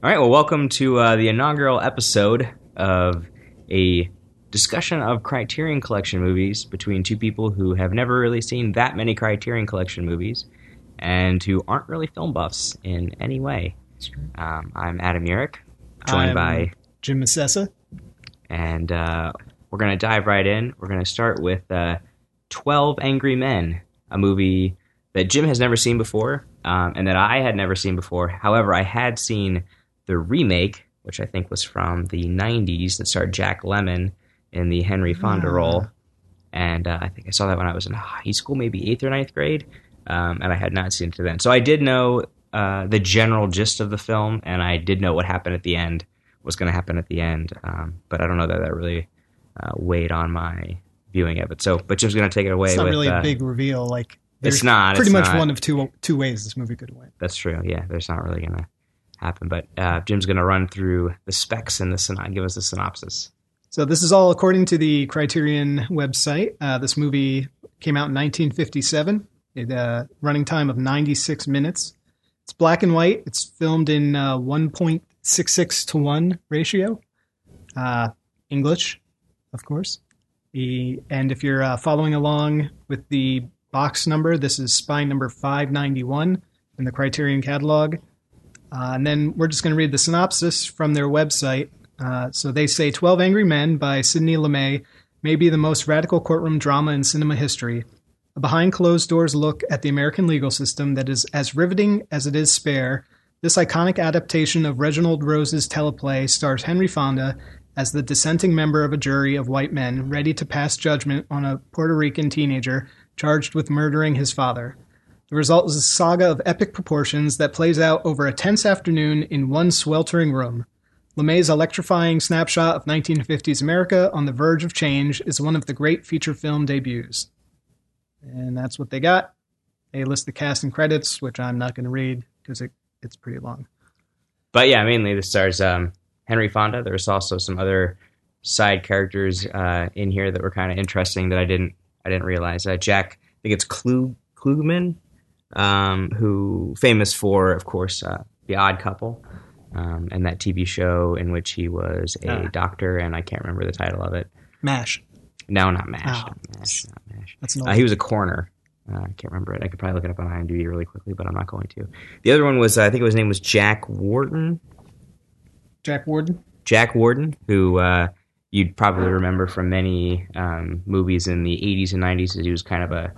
All right, well, welcome to uh, the inaugural episode of a discussion of Criterion Collection movies between two people who have never really seen that many Criterion Collection movies and who aren't really film buffs in any way. Um, I'm Adam Urich, joined I'm by, Jim Massessa. and uh, we're going to dive right in. We're going to start with uh, 12 Angry Men, a movie that Jim has never seen before um, and that I had never seen before. However, I had seen the remake, which I think was from the 90s, that starred Jack Lemmon in the Henry Fonda role. And uh, I think I saw that when I was in high school, maybe eighth or ninth grade, um, and I had not seen it to then. So I did know uh, the general gist of the film, and I did know what happened at the end, was going to happen at the end. Um, but I don't know that that really uh, weighed on my viewing of it. So, but Jim's going to take it away It's not with. really uh, a big reveal. Like it's there's not. pretty it's much not. one of two two ways this movie could have went. That's true. Yeah, there's not really going to happen. But uh, Jim's going to run through the specs and the syn- give us a synopsis. So this is all according to the Criterion website. Uh, this movie came out in 1957. It uh, running time of 96 minutes. It's black and white. It's filmed in uh, 1.66 to one ratio. Uh, English, of course. And if you're uh, following along with the box number, this is spine number 591 in the Criterion catalog. Uh, and then we're just going to read the synopsis from their website. Uh, so they say 12 Angry Men by Sidney Lumet may be the most radical courtroom drama in cinema history. A behind closed doors look at the American legal system that is as riveting as it is spare. This iconic adaptation of Reginald Rose's teleplay stars Henry Fonda as the dissenting member of a jury of white men ready to pass judgment on a Puerto Rican teenager charged with murdering his father. The result is a saga of epic proportions that plays out over a tense afternoon in one sweltering room. Lumet's electrifying snapshot of 1950s America on the verge of change is one of the great feature film debuts. And that's what they got. They list the cast and credits, which I'm not going to read because it, it's pretty long. But yeah, mainly this stars um, Henry Fonda. There's also some other side characters uh, in here that were kind of interesting that I didn't I didn't realize. Uh, Jack, I think it's Klug, Klugman, um, who famous for, of course, uh, The Odd Couple. Um, and that TV show in which he was a Ah. doctor, and I can't remember the title of it. MASH. No, not MASH. Oh. Not MASH. Not MASH. That's an Uh, he was a coroner. Uh, I can't remember it. I could probably look it up on IMDb really quickly, but I'm not going to. The other one was, uh, I think his name was Jack Wharton. Jack Warden. Jack Warden, who uh, you'd probably remember from many um, movies in the 80s and 90s. He was kind of a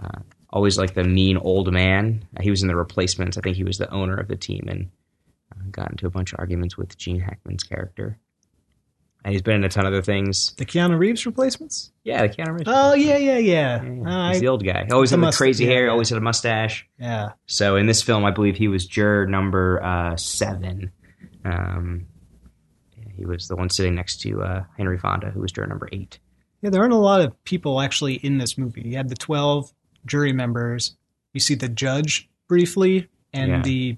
uh, always like the mean old man. Uh, he was in the replacements. I think he was the owner of the team and uh, got into a bunch of arguments with Gene Hackman's character. And he's been in a ton of other things. The Keanu Reeves replacements? Yeah, the Keanu Reeves. Oh, yeah, yeah, yeah. Yeah, Uh, he's the old guy. Always the had the must- crazy yeah, hair. yeah. Always had a mustache. yeah. So in this film, I believe he was juror number uh, seven. Um, yeah, he was the one sitting next to uh, Henry Fonda, who was juror number eight. Yeah, there aren't a lot of people actually in this movie. You had the 12 jury members. You see the judge briefly and Yeah. the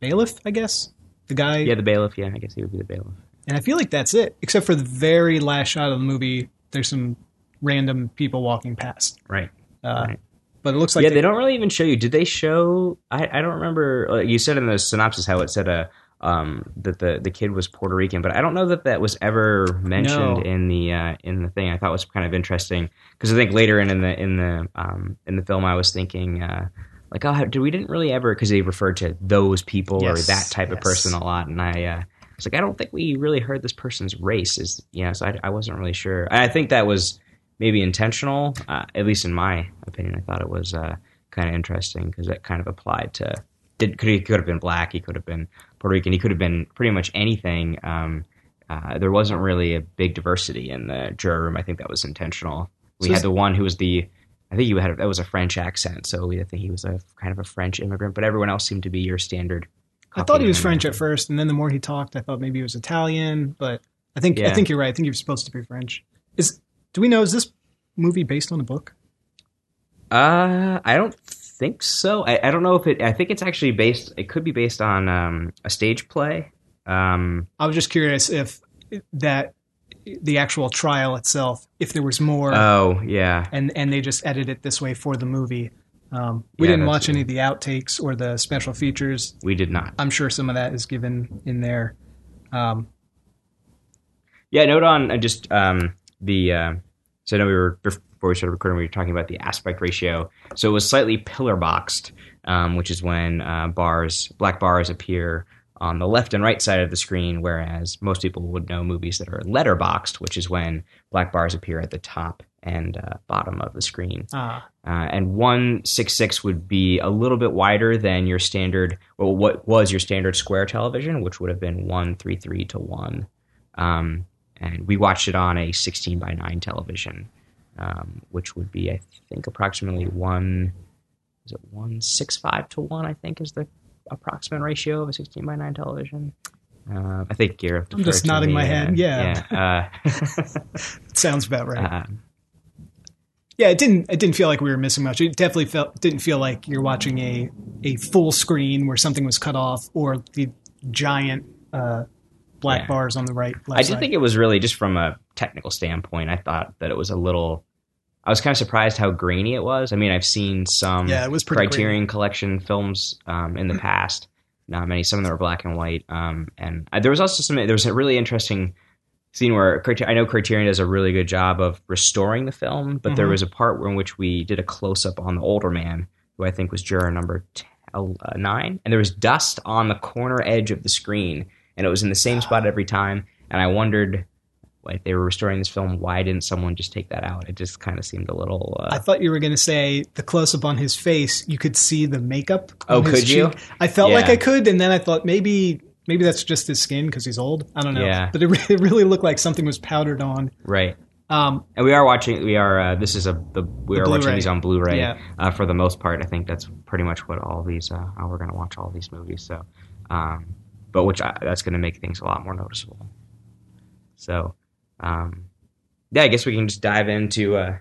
bailiff, I guess. The guy. Yeah, the bailiff. Yeah, I guess he would be the bailiff. And I feel like that's it, except for the very last shot of the movie. There's some random people walking past. Right. Uh, Right. But it looks like yeah, they don't really even show you. Did they show? I, I don't remember. Like you said in the synopsis how it said a um, that the the kid was Puerto Rican, but I don't know that that was ever mentioned No. in the uh, in the thing. I thought was kind of interesting because I think later in, in the in the um, in the film I was thinking. Uh, like, oh, did we didn't really ever because they referred to those people or that type of person a lot, and I uh, was like, I don't think we really heard this person's race. Is you know, so I, I wasn't really sure. I think that was maybe intentional, uh, at least in my opinion. I thought it was uh, kind of interesting because it kind of applied to. Did could he could have been black? He could have been Puerto Rican. He could have been pretty much anything. Um, uh, there wasn't really a big diversity in the juror room. I think that was intentional. We So had the one who was the. I think you had a, that was a French accent, so we I think he was a kind of a French immigrant. But everyone else seemed to be your standard. I thought he was French at first, and then the more he talked, I thought maybe he was Italian. But I think I think you're right. I think you're supposed to be French. Is do we know is this movie based on a book? Uh, I don't think so. I, I don't know if it. I think it's actually based. It could be based on um, a stage play. Um, I was just curious if that the actual trial itself, if there was more, oh yeah, and and they just edited it this way for the movie. Um, we Yeah, didn't watch any of the outtakes or the special features. We did not. I'm sure some of that is given in there. Um, Yeah, note on uh, just um, the. Uh, so I know we were before we started recording, we were talking about the aspect ratio. So it was slightly pillar boxed, um, which is when uh, bars, black bars, appear on the left and right side of the screen, whereas most people would know movies that are letter boxed, which is when black bars appear at the top and uh, bottom of the screen. ah, Uh, and 166 would be a little bit wider than your standard, well, what was your standard square television, which would have been 133 to 1. Um, and we watched it on a 16 by 9 television, um, which would be, I think, approximately 1, is it 165 to 1, I think, is the approximate ratio of a 16 by 9 television. Uh, I think you're. I'm just nodding my head, yeah. yeah. sounds about right. Uh, um, Yeah, it didn't. It didn't feel like we were missing much. It definitely felt didn't feel like you're watching a a full screen where something was cut off or the giant uh, black Yeah. bars on the right. Left I did side. think it was really just from a technical standpoint. I thought that it was a little. I was kind of surprised how grainy it was. I mean, I've seen some Yeah, it was Criterion Collection films um, in the past. Not many. Some of them were black and white. Um, and uh, there was also some. There was a really interesting scene where I know Criterion does a really good job of restoring the film, but there Mhm. was a part in which we did a close up on the older man, who I think was juror number t- uh, nine, and there was dust on the corner edge of the screen, and it was in the same spot every time. And I wondered, like, they were restoring this film, why didn't someone just take that out? It just kind of seemed a little. Uh, I thought you were going to say the close up on his face. You could see the makeup. Oh, could you? I felt like I could, and then I thought maybe maybe that's just his skin because he's old. I don't know. Yeah. But it, re- it really looked like something was powdered on. right. Um, And we are watching. We are. Uh, this is a. The, we The are watching Blu-ray. these on Blu-ray Yeah. uh, for the most part. I think that's pretty much what all these. Uh, how we're going to watch all these movies. So, um, but which I, that's going to make things a lot more noticeable. So, um, yeah, I guess we can just dive into. Uh,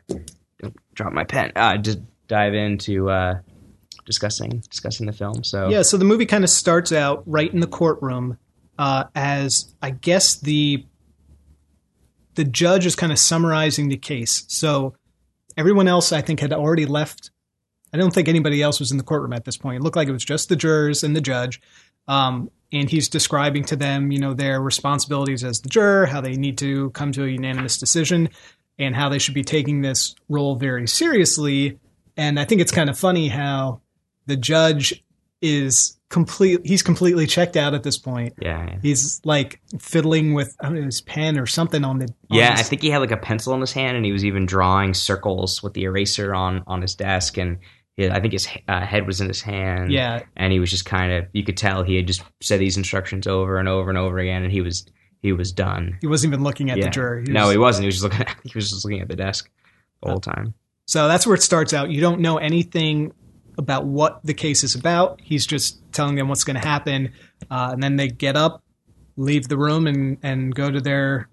drop my pen. Uh, just dive into uh, discussing discussing the film. So Yeah, so the movie kind of starts out right in the courtroom uh, as I guess the the judge is kind of summarizing the case. So everyone else, I think, had already left. I don't think anybody else was in the courtroom at this point. It looked like it was just the jurors and the judge. Um, and he's describing to them, you know, their responsibilities as the juror, how they need to come to a unanimous decision, and how they should be taking this role very seriously. And I think it's kind of funny how the judge is complete he's completely checked out at this point yeah, yeah. he's like fiddling with know, his pen or something on the on Yeah, I think he had like a pencil in his hand, and he was even drawing circles with the eraser on on his desk, and he, I think his uh, head was in his hand. yeah and he was just kind of you could tell he had just said these instructions over and over and over again, and he was he was done. he wasn't even looking at yeah. the jury He no, was- he wasn't. He was just looking. At, he was just looking at the desk the whole time. so that's where it starts out you don't know anything about what the case is about he's just telling them what's going to happen uh, and then they get up leave the room and and go to their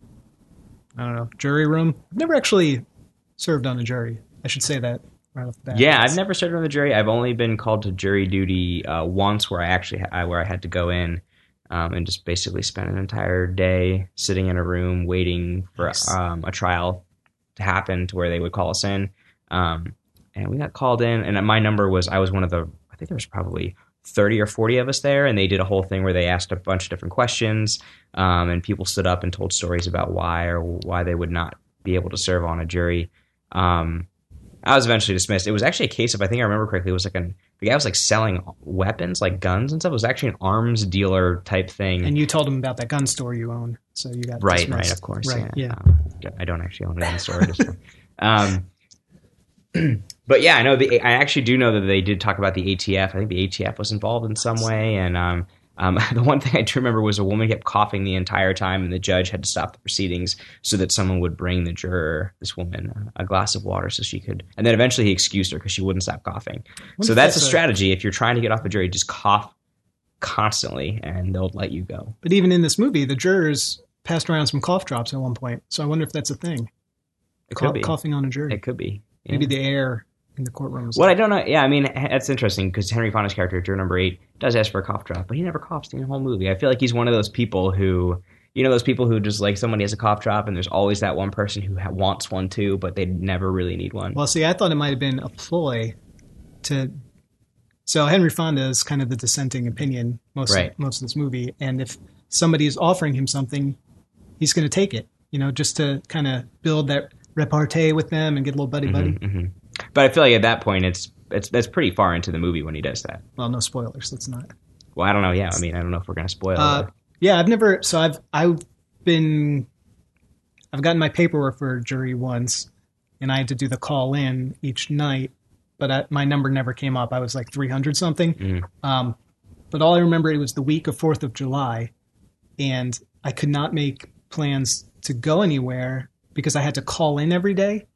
I don't know jury room I've never actually served on a jury I should say that right off the bat Yeah, I've never served on the jury. I've only been called to jury duty uh, once, where I actually I, where I had to go in um, and just basically spend an entire day sitting in a room waiting for Nice. um, a trial to happen, to where they would call us in. Um, and we got called in, and my number was I was one of the I think there was probably. 30 or 40 of us there and they did a whole thing where they asked a bunch of different questions um, and people stood up and told stories about why or why they would not be able to serve on a jury um, I was eventually dismissed. It was actually a case of I think I remember correctly. It was like an the guy was like selling weapons, like guns and stuff. It was actually an arms dealer type thing. and you told him about that gun store you own so you got right, dismissed. right, of course, right yeah, Um, I don't actually own a gun store. Just, um, but yeah, I know the. I actually do know that they did talk about the ATF. I think the ATF was involved in some way, and um, um, the one thing I do remember was a woman kept coughing the entire time, and the judge had to stop the proceedings so that someone would bring the juror, this woman, a glass of water so she could. And then eventually he excused her because she wouldn't stop coughing. Wonder so that's, that's a strategy. If you're trying to get off a jury, just cough constantly, and they'll let you go. But even in this movie, the jurors passed around some cough drops at one point. So I wonder if that's a thing. It Cou- could be. Coughing on a jury. It could be. Yeah. Maybe the air in the courtroom. is- What I don't know, yeah, I mean, that's interesting because Henry Fonda's character, juror number eight, does ask for a cough drop, but he never coughs the whole movie. I feel like he's one of those people who, you know, those people who just like somebody has a cough drop, and there's always that one person who ha- wants one too, but they never really need one. Well, see, I thought it might have been a ploy to. So Henry Fonda is kind of the dissenting opinion most Right. of, most of this movie, and if somebody is offering him something, he's going to take it. You know, just to kind of build that repartee with them and get a little buddy buddy. hmm But I feel like at that point, it's it's that's pretty far into the movie when he does that. Well, no spoilers. Let's not. Well, I don't know. Yeah, I mean, I don't know if we're gonna spoil. Uh, it. yeah, I've never. So I've I've been. I've gotten my paperwork for jury once, and I had to do the call in each night, but I, my number never came up. I was like three hundred something. Mhm. Um, but all I remember it was the week of Fourth of July, and I could not make plans to go anywhere because I had to call in every day.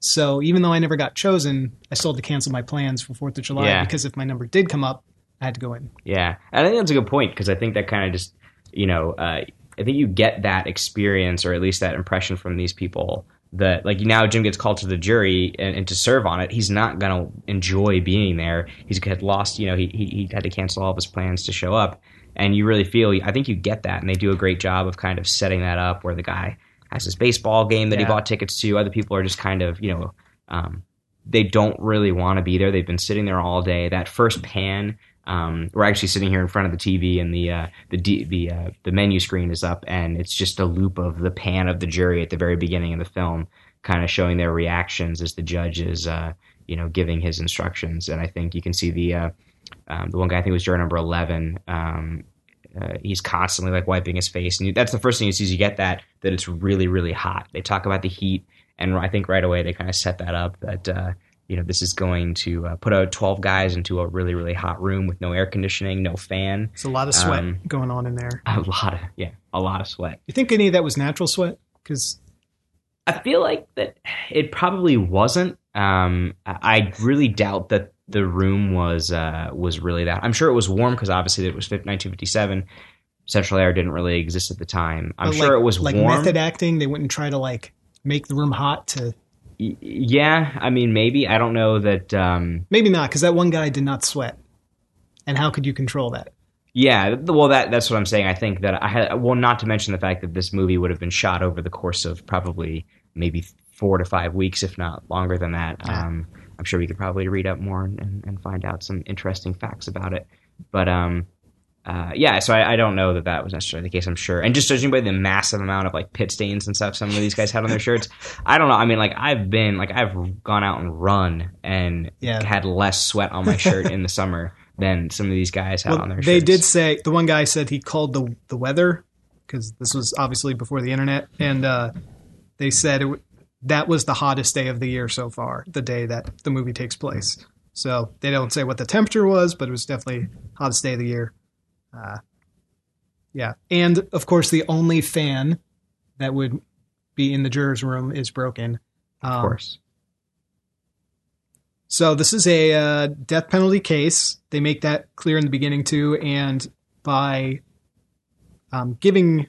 So even though I never got chosen, I still had to cancel my plans for Fourth of July Yeah. because if my number did come up, I had to go in. Yeah, And I think that's a good point because I think that kind of just you know uh, I think you get that experience or at least that impression from these people that like now Jim gets called to the jury and, and to serve on it. He's not gonna enjoy being there. He's had lost you know he, he he had to cancel all of his plans to show up, and you really feel I think you get that, and they do a great job of kind of setting that up where the guy has his baseball game that he bought tickets to. Other people are just kind of you know. Um, they don't really want to be there. They've been sitting there all day. That first pan, um, we're actually sitting here in front of the TV, and the uh, the D, the uh, the menu screen is up, and it's just a loop of the pan of the jury at the very beginning of the film, kind of showing their reactions as the judge is, uh, you know, giving his instructions. And I think you can see the uh, um, the one guy I think was juror number eleven. Um, uh, he's constantly like wiping his face, and that's the first thing you see. Is you get that that it's really really hot. They talk about the heat, and I think right away they kind of set that up that uh, you know this is going to uh, put out twelve guys into a really really hot room with no air conditioning, no fan, It's a lot of sweat Um, going on in there. a lot of yeah, a lot of sweat. You think any of that was natural sweat? Because I feel like that it probably wasn't. Um, I I really doubt that the room was uh, was really that. I'm sure it was warm because obviously it was 1957. Central air didn't really exist at the time. I'm sure like, it was like warm. method acting. They wouldn't try to like make the room hot to Y- yeah, I mean maybe I don't know that. Um, maybe not because that one guy did not sweat. And how could you control that? Yeah, well, that that's what I'm saying. I think that I had well, not to mention the fact that this movie would have been shot over the course of probably maybe four to five weeks, if not longer than that. Yeah. Um, I'm sure we could probably read up more and, and find out some interesting facts about it. But um, uh, yeah, so I, I don't know that that was necessarily the case. I'm sure, and just judging by the massive amount of like pit stains and stuff some of these guys had on their shirts, I don't know. I mean, like I've been like I've gone out and run and Yeah. had less sweat on my shirt in the summer than some of these guys had Well, on their shirts. they shirts. did say the one guy said he called the the weather because this was obviously before the internet, and uh, they said it, that was the hottest day of the year so far, the day that the movie takes place. So they don't say what the temperature was, but it was definitely hottest day of the year. Uh, yeah, and of course the only fan that would be in the jurors' room is broken. of Um, course. So this is a uh, death penalty case. They make that clear in the beginning too, and by um, giving,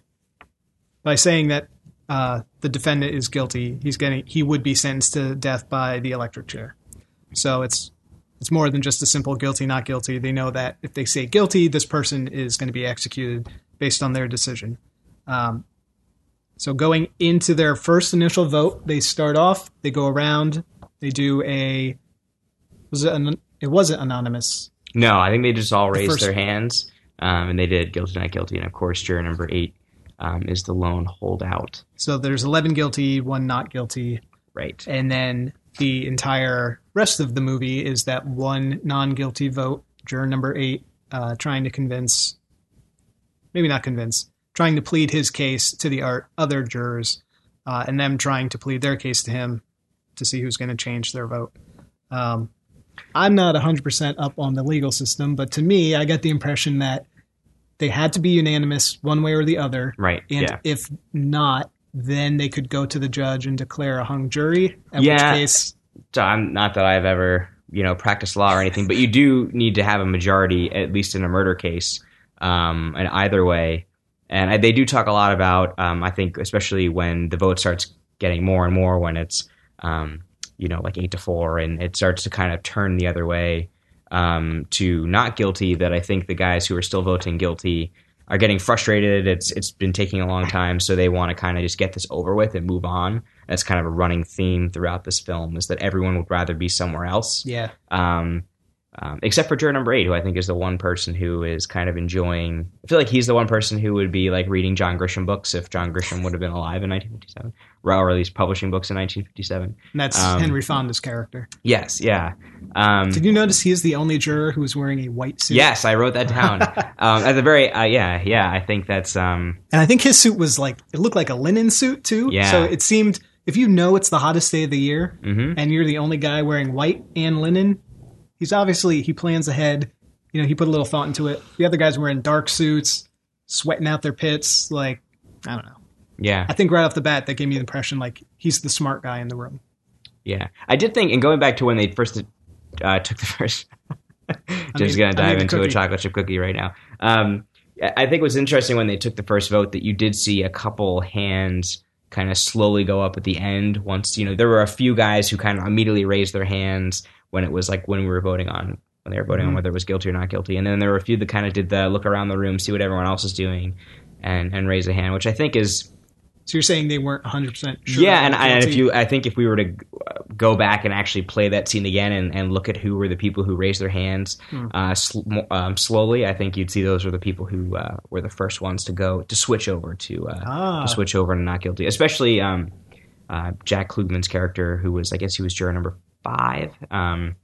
by saying that uh, the defendant is guilty, he's getting he would be sentenced to death by the electric chair. So it's it's more than just a simple guilty not guilty. They know that if they say guilty, this person is going to be executed based on their decision. Um, so going into their first initial vote, they start off. They go around. They do a was it an, it wasn't anonymous. No, I think they just all raised first- their hands, um, and they did guilty, not guilty, and of course, juror number eight um, is the lone holdout. So there's 11 guilty, one not guilty, Right. and then the entire rest of the movie is that one non-guilty vote, juror number 8 uh, trying to convince maybe not convince, trying to plead his case to the other jurors uh, and them trying to plead their case to him to see who's going to change their vote. Um, I'm not 100% up on the legal system, but to me, I get the impression that they had to be unanimous one way or the other. Right. And yeah. if not, then they could go to the judge and declare a hung jury. At Yeah. which case, So I'm not that I've ever you know practiced law or anything, but you do need to have a majority at least in a murder case, um, and either way. And I, they do talk a lot about um, I think especially when the vote starts getting more and more when it's um, you know like eight to four and it starts to kind of turn the other way um, to not guilty. That I think the guys who are still voting guilty are getting frustrated. It's it's been taking a long time, so they want to kind of just get this over with and move on. That's kind of a running theme throughout this film is that everyone would rather be somewhere else. Yeah. Um, um, except for juror number eight, who I think is the one person who is kind of enjoying. I feel like he's the one person who would be like reading John Grisham books if John Grisham would have been alive in 1957, or at least publishing books in 1957. And that's Um, Henry Fonda's character. Yes, yeah. Um, Did you notice he is the only juror who's wearing a white suit? yes, I wrote that down. um, at the very, uh, yeah, yeah. I think that's um, And I think his suit was like it looked like a linen suit too. Yeah. So it seemed if you know it's the hottest day of the year mhm. and you're the only guy wearing white and linen, he's obviously he plans ahead. You know, he put a little thought into it. The other guys were in dark suits, sweating out their pits. Like I don't know. yeah. I think right off the bat that gave me the impression like he's the smart guy in the room. Yeah, I did think, and going back to when they first uh, took the first, just mean- gonna dive into a chocolate chip cookie right now. Um, I I think it was interesting when they took the first vote that you did see a couple hands kind of slowly go up at the end. Once you know, there were a few guys who kind of immediately raised their hands when it was like when we were voting on when they were voting on Mhm. whether it was guilty or not guilty, and then there were a few that kind of did the look around the room, see what everyone else is doing, and and raise a hand, which I think is So you're saying they weren't 100 percent sure? yeah, and, and if you, I think if we were to go back and actually play that scene again and, and look at who were the people who raised their hands Hmm. uh, sl- um, slowly, I think you'd see those were the people who uh, were the first ones to go to switch over to uh, ah, to switch over and not guilty. Especially um, uh, Jack Klugman's character, who was I guess he was juror number five, um,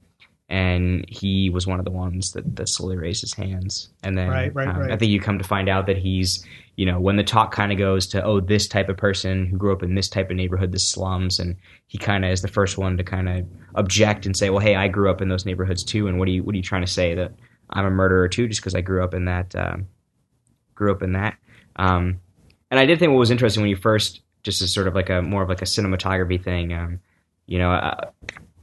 and he was one of the ones that, that slowly raised his hands. And then Right, right, um, right. I think you come to find out that he's you know when the talk kind of goes to oh this type of person who grew up in this type of neighborhood, the slums, and he kind of is the first one to kind of object and say, well, hey, I grew up in those neighborhoods too, and what are you what are you trying to say that I'm a murderer too just because I grew up in that um, grew up in that. Um, and I did think what was interesting when you first, just as sort of like a more of like a cinematography thing. Um, you know, uh,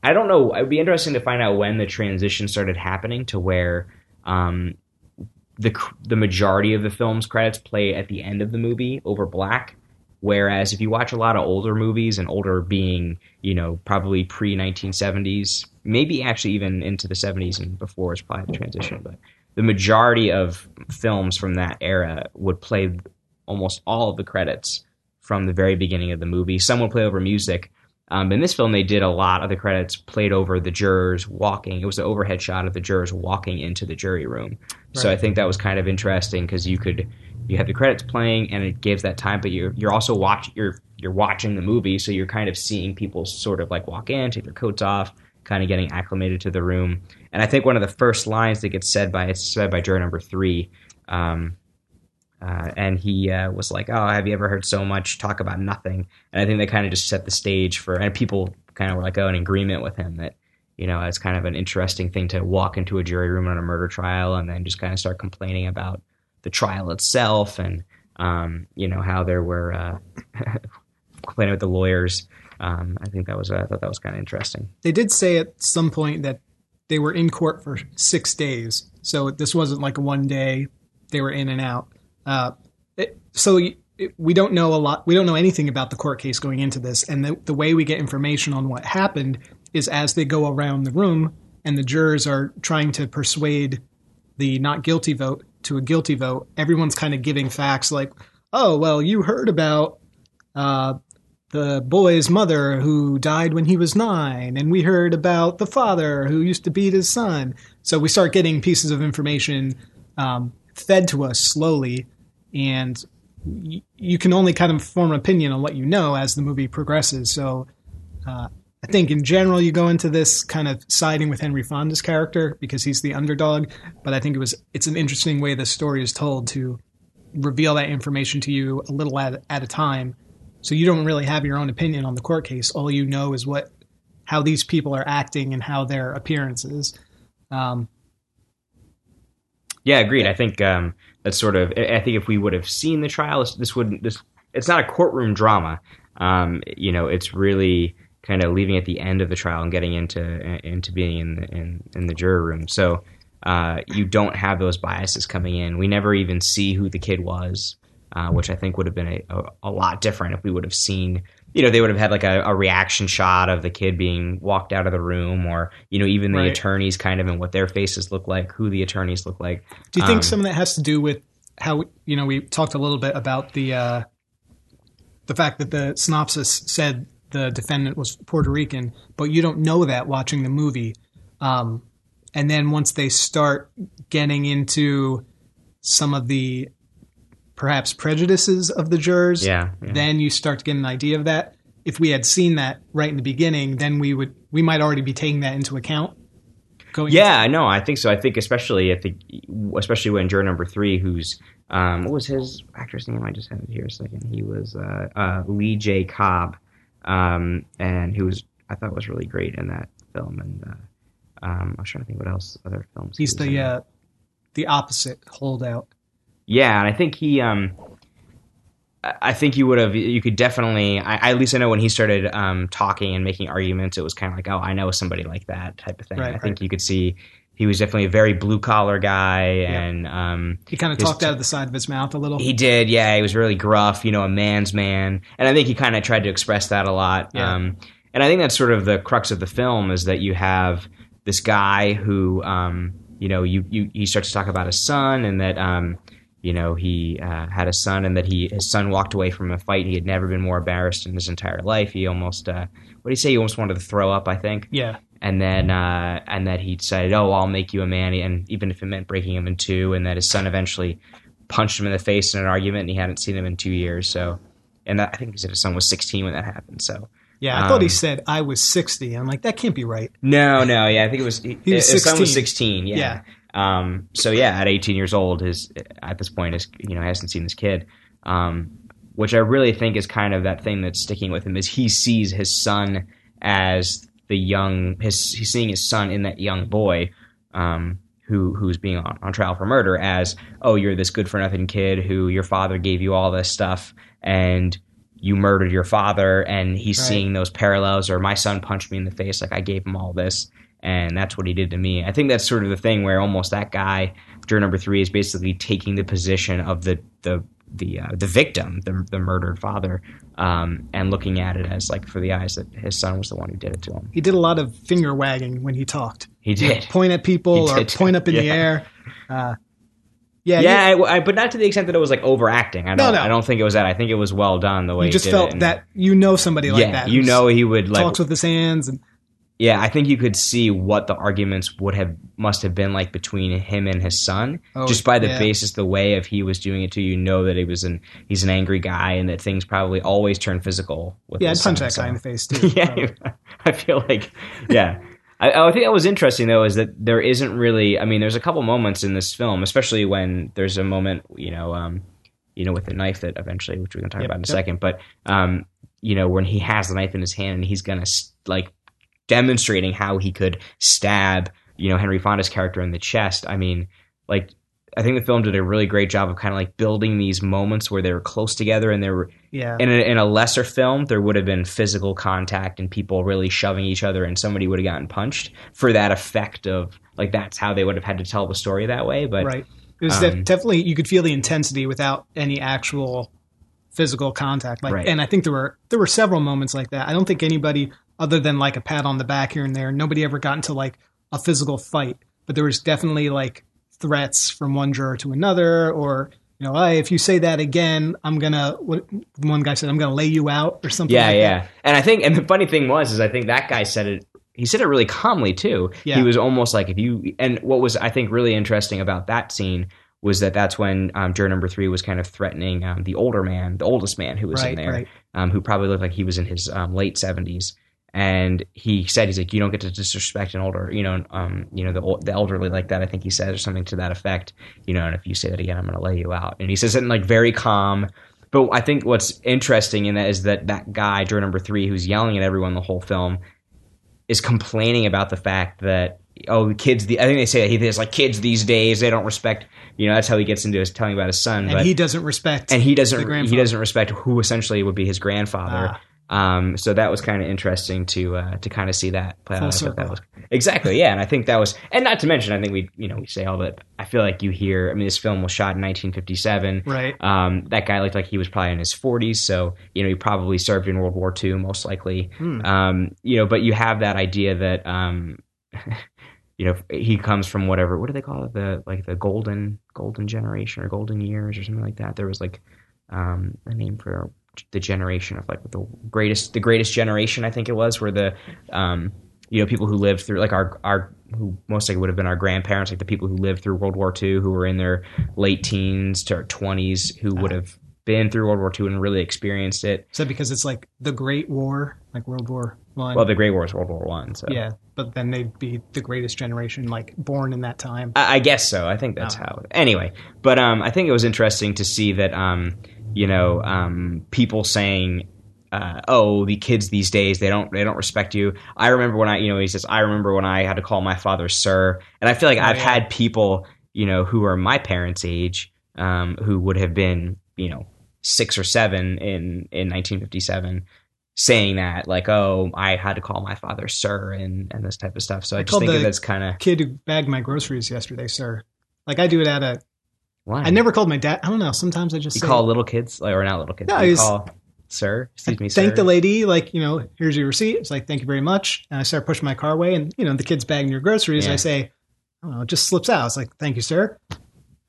I don't know. It would be interesting to find out when the transition started happening to where um, the the majority of the film's credits play at the end of the movie over black. Whereas if you watch a lot of older movies and older being, you know, probably pre 1970s, maybe actually even into the 70s and before is probably the transition, but the majority of films from that era would play almost all of the credits from the very beginning of the movie. Some would play over music. Um, in this film, they did a lot of the credits played over the jurors walking. It was an overhead shot of the jurors walking into the jury room. So I think that was kind of interesting because you could you have the credits playing and it gives that time, but you're you're also watch you're you're watching the movie, so you're kind of seeing people sort of like walk in, take their coats off, kind of getting acclimated to the room. And I think one of the first lines that gets said by it's said by juror number three. Um, uh, and he uh, was like, "Oh, have you ever heard so much talk about nothing?" And I think they kind of just set the stage for, and people kind of were like, "Oh, in agreement with him that, you know, it's kind of an interesting thing to walk into a jury room on a murder trial and then just kind of start complaining about the trial itself and, um, you know, how there were uh, complaining with the lawyers." Um, I think that was, I thought that was kind of interesting. they did say at some point that they were in court for six days. So this wasn't like one day they were in and out. Uh, it, so it, we don't know a lot. We don't know anything about the court case going into this. And the, the way we get information on what happened is as they go around the room and the jurors are trying to persuade the not guilty vote to a guilty vote, everyone's kind of giving facts like, oh, well, you heard about uh, the boy's mother who died when he was nine, and we heard about the father who used to beat his son. So we start getting pieces of information um, fed to us slowly, and y- you can only kind of form an opinion on what you know as the movie progresses. So uh, I think in general you go into this kind of siding with Henry Fonda's character because he's the underdog, but I think it was it's an interesting way the story is told to reveal that information to you a little at, at a time so you don't really have your own opinion on the court case. All you know is what how these people are acting and how their appearance is. Um, Yeah, agreed. I think um, that's sort of. I think if we would have seen the trial, this wouldn't. This it's not a courtroom drama. Um, you know, it's really kind of leaving at the end of the trial and getting into into being in the, in, in the jury room. So uh, you don't have those biases coming in. We never even see who the kid was, uh, which I think would have been a, a, a lot different if we would have seen. You know, they would have had like a, a reaction shot of the kid being walked out of the room, or you know, even the Right. attorneys kind of and what their faces look like, who the attorneys look like. do you think Um, some of that has to do with how you know we talked a little bit about the uh, the fact that the synopsis said the defendant was Puerto Rican, but you don't know that watching the movie. Um, and then once they start getting into some of the perhaps prejudices of the jurors, Yeah, yeah. then you start to get an idea of that. If we had seen that right in the beginning, then we would we might already be taking that into account. Going Yeah, no, I think so. I think especially if the, especially when juror number three, who's um, what was his actor's name? I just had it here a second. He was uh, uh, Lee J. Cobb, um, and he was I thought was really great in that film. And uh, um, I was trying to think what else other films. he he's was the in. uh, the opposite holdout. Yeah, and I think he. Um, I think you would have. You could definitely. I, at least I know when he started um, talking and making arguments, it was kind of like, oh, I know somebody like that type of thing. Right, I think you could see he was definitely a very blue collar guy, Yeah. and um, He kind of talked out of the side of his mouth a little. he did. Yeah, he was really gruff. You know, a man's man, and I think he kind of tried to express that a lot. Yeah. Um, and I think that's sort of the crux of the film is that you have this guy who, um, you know, you, you he starts to talk about his son and that, um, you know, he uh, had a son and that he his son walked away from a fight. He had never been more embarrassed in his entire life. He almost, uh, what did he say? He almost wanted to throw up. I think yeah, and then uh, and that he decided, oh, I'll make you a man, and even if it meant breaking him in two, and that his son eventually punched him in the face in an argument, and he hadn't seen him in two years. So, and that, I think he said his son was 16 when that happened. So, yeah. I thought he Um, said I was sixty. I'm like that can't be right. no, no, yeah, I think it was he, was his son was 16. 16. Yeah. Um. So yeah, at 18 years old, his at this point, his you know hasn't seen his kid. Um. Which I really think is kind of that thing that's sticking with him is he sees his son as the young his he's seeing his son in that young boy um, who who's being on, on trial for murder as oh you're this good for nothing kid who your father gave you all this stuff and you murdered your father and he's Right. seeing those parallels or my son punched me in the face like I gave him all this and that's what he did to me. I think that's sort of the thing where almost that guy juror number 3 is basically taking the position of the the the uh, the victim, the, the murdered father, um, and looking at it as like for the eyes that his son was the one who did it to him. He did a lot of finger wagging when he talked. He did. Point at people or point up in the air. Uh, yeah, Yeah, you, I, I- but not to the extent that it was like overacting. I don't. no. I don't think it was that. I think it was well done the way you he just felt that you know somebody like yeah, that. you know he would like. talks with his hands and yeah, I think you could see what the arguments would have must have been like between him and his son, Oh, just by the yeah. basis, the way of he was doing it to you. Know that he was an he's an angry guy, and that things probably always turn physical. With yeah, I'd punch that guy in the face too. yeah. I feel like yeah. I, I think that was interesting though, is that there isn't really. I mean, there's a couple moments in this film, especially when there's a moment, you know, um, you know, with the knife that eventually, which we're gonna talk Yep, about in a yep. second, but um, you know, when he has the knife in his hand and he's gonna like demonstrating how he could stab, you know, Henry Fonda's character in the chest. I mean, like. I think the film did a really great job of kind of like building these moments where they were close together and they were yeah. in a, in a lesser film, there would have been physical contact and people really shoving each other, and somebody would have gotten punched for that effect of like that's how they would have had to tell the story that way. But right. It was um, definitely you could feel the intensity without any actual physical contact. Like, Right. and I think there were there were several moments like that. I don't think anybody other than like a pat on the back here and there, nobody ever got into like a physical fight. But there was definitely like threats from one juror to another, or you know, hey, if you say that again, I'm gonna. What one guy said, I'm gonna lay you out or something. yeah, like yeah. that. And I think, and the funny thing was, is I think that guy said it. He said it really calmly too. Yeah. He was almost like if you. And what was I think really interesting about that scene was that that's when um, juror number three was kind of threatening um, the older man, the oldest man who was in there, right. um, who probably looked like he was in his um, late seventies. And he said, "He's like, you don't get to disrespect an older, you know, um, you know, the the elderly like that. I think he said or something to that effect, you know. And if you say that again, I'm going to lay you out." And he says it in like very calm. But I think what's interesting in that is that that guy, juror number three, who's yelling at everyone the whole film, is complaining about the fact that oh, the kids. The, I think they say that he there's like kids these days they don't respect. You know, that's how he gets into his telling about his son. And but he doesn't respect. and he doesn't he doesn't respect who essentially would be his grandfather. Ah. Um, so that was kind of interesting to uh, to kind of see that play out. Full I thought that was exactly yeah, and I think that was and not to mention I think we you know we say all that I feel like you hear I mean this film was shot in 1957. right. Um, that guy looked like he was probably in his 40s, so you know he probably served in World War II most likely. Hmm. Um, you know, but you have that idea that um, you know he comes from whatever what do they call it the like the golden golden generation or golden years or something like that. There was like um, a name for the generation of like the greatest the greatest generation I think it was where the um you know people who lived through like our our who most likely would have been our grandparents like the people who lived through World War II who were in their late teens to 20s who would have been through World War II and really experienced it. that because it's like the Great War, like World War One? Well, the Great War is World War One, so yeah, but then they'd be the greatest generation, like born in that time. I, I guess so. I think that's Oh. how. Anyway, but um, I think it was interesting to see that um, you know, um, people saying, uh, "Oh, the kids these days they don't they don't respect you." I remember when I, you know, he says, "I remember when I had to call my father sir," and I feel like Oh, I've yeah. had people, you know, who are my parents' age, um, who would have been, you know, six or seven in in 1957. Saying that, like, oh, I had to call my father sir, and, and this type of stuff. So I, I just think that's kind of Kid who bagged my groceries yesterday, sir. Like I do it at a. why I never called my dad. I don't know. Sometimes I just You say, call little kids, like, or not little kids. No, you call sir. Excuse me, thank sir. the lady, like, you know, here's your receipt. It's like, thank you very much. And I start pushing my car away and, you know, the kid's bagging your groceries. Yeah. I say, I don't know, it just slips out. It's like, thank you, sir.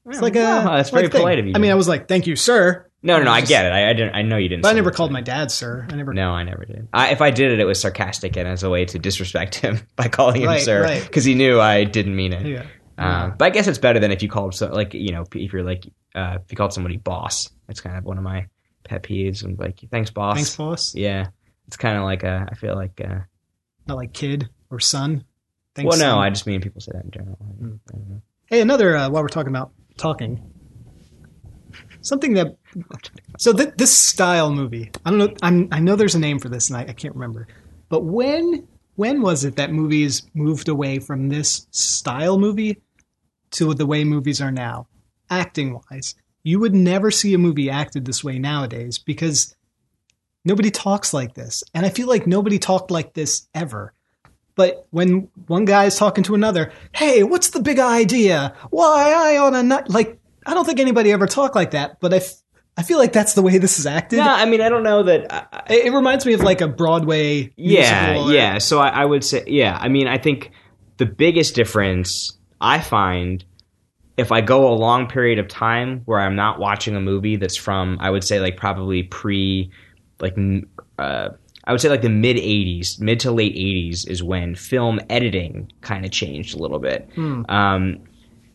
It's like a, well, that's very like a thing. polite of you. I mean, I was like, thank you, sir. no, no, no. I just- get it. I, I didn't. I know you didn't. But I never called my dad, sir. I never. No, I never did. I, if I did it, it was sarcastic and as a way to disrespect him by calling him Right, sir, right. because he knew I didn't mean it. Yeah. Um, but I guess it's better than if you called so, like you know if you're like uh, if you called somebody boss. It's kind of one of my pet peeves. And like, thanks, boss. Thanks, boss. Yeah, it's kind of like a. I feel like. Uh, Not like kid or son. Thanks, well, no, son. I just mean people say that in general. Know. Hey, another uh, while we're talking about talking, something that so th- this style movie. I don't know. I'm, I know there's a name for this, and I, I can't remember. But when when was it that movies moved away from this style movie to the way movies are now, acting wise? You would never see a movie acted this way nowadays because nobody talks like this, and I feel like nobody talked like this ever. But when one guy is talking to another, hey, what's the big idea? Why I on a nut? Like, I don't think anybody ever talked like that. But I, f- I feel like that's the way this is acted. No, I mean I don't know that. I, I- It, it reminds me of like a Broadway. yeah or- yeah so I, I would say yeah i mean i think the biggest difference i find if i go a long period of time where i'm not watching a movie that's from i would say like probably pre like uh, i would say like the mid 80s mid to late 80s is when film editing kind of changed a little bit Hmm. um,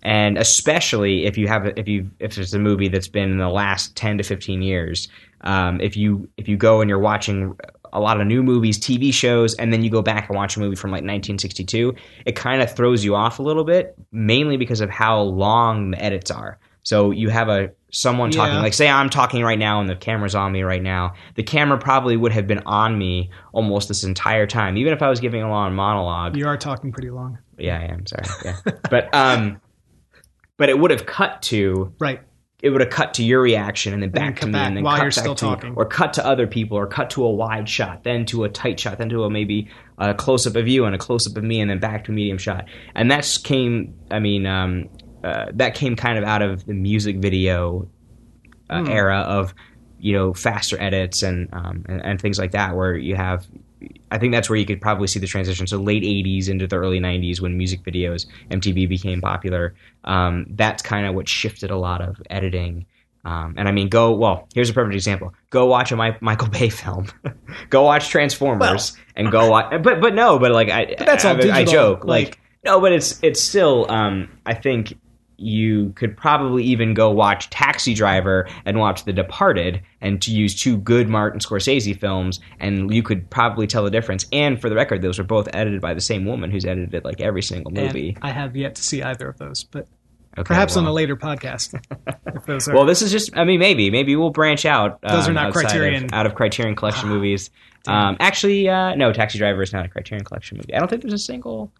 and especially if you have a- if you if there's a movie that's been in the last 10 to 15 years um, if you if you go and you're watching a lot of new movies tv shows and then you go back and watch a movie from like 1962 it kind of throws you off a little bit mainly because of how long the edits are so you have a someone talking Yeah. like say i'm talking right now and the camera's on me right now the camera probably would have been on me almost this entire time even if i was giving a long monologue You are talking pretty long. yeah, I am sorry. Yeah, but um, but it would have cut to Right. it would have cut to your reaction and then back to me back and then while cut you're back still to talking. or cut to other people or cut to a wide shot, then to a tight shot, then to a maybe a close up of you and a close up of me and then back to a medium shot. And that's came. I mean, um, uh, that came kind of out of the music video uh, Hmm. era of you know faster edits and, um, and and things like that, where you have. I think that's where you could probably see the transition. So late '80s into the early '90s, when music videos, MTV became popular. Um, that's kind of what shifted a lot of editing. Um, and I mean, go well. Here's a perfect example. Go watch a Mi- Michael Bay film. go watch Transformers and go watch. But but no, but like I, that's all I, I joke like- like no, but it's it's still. Um, I think you could probably even go watch Taxi Driver and watch The Departed, and to use two good Martin Scorsese films, and you could probably tell the difference. And for the record, those were both edited by the same woman who's edited like every single movie. And I have yet to see either of those, but Okay, perhaps on a later podcast. are, Well, this is just. I mean, maybe, maybe we'll branch out. Those are um, not Criterion. of, out of Criterion Collection movies. Um, actually, uh, no, Taxi Driver is not a Criterion Collection movie. I don't think there's a single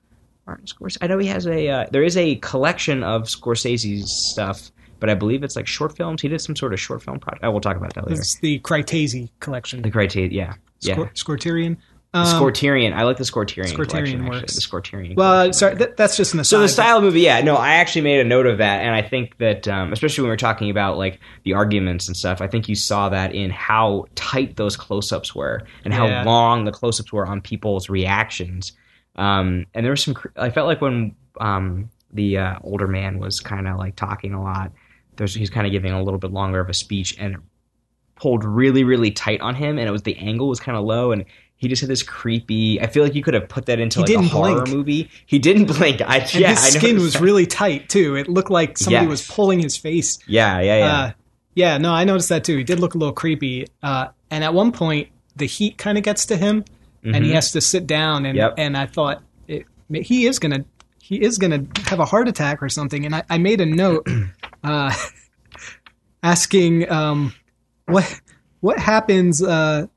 Martin Scorsese. I know he has a. Uh, there is a collection of Scorsese's stuff, but I believe it's like short films. He did some sort of short film project. Oh, we'll talk about that later. it's the Critese collection. The Criterion, yeah, yeah. Scor- Scorterion. the Um, Scorterion. I like the Scorterion. Scorterion collection, actually. works. The Scorterion. well, sorry, that, that's just an aside. So the style of movie, yeah, no, I actually made a note of that, and I think that, um, especially when we're talking about like the arguments and stuff, I think you saw that in how tight those close-ups were and how Yeah. long the close-ups were on people's reactions. Um, and there was some, I felt like when um, the uh, older man was kind of like talking a lot, there's he's kind of giving a little bit longer of a speech, and pulled really really tight on him, and it was the angle was kind of low, and he just had this creepy. I feel like you could have put that into He like a didn't horror blink. movie. He didn't blink. I And yeah, his I skin was that. really tight too. It looked like somebody Yes. was pulling his face. yeah yeah yeah. Uh, yeah, no, I noticed that too. He did look a little creepy. Uh, and at one point, the heat kind of gets to him, and he has to sit down. And Mm-hmm. Yep. and I thought it, he is gonna he is gonna have a heart attack or something. And I, I made a note uh, asking um, what what happens uh,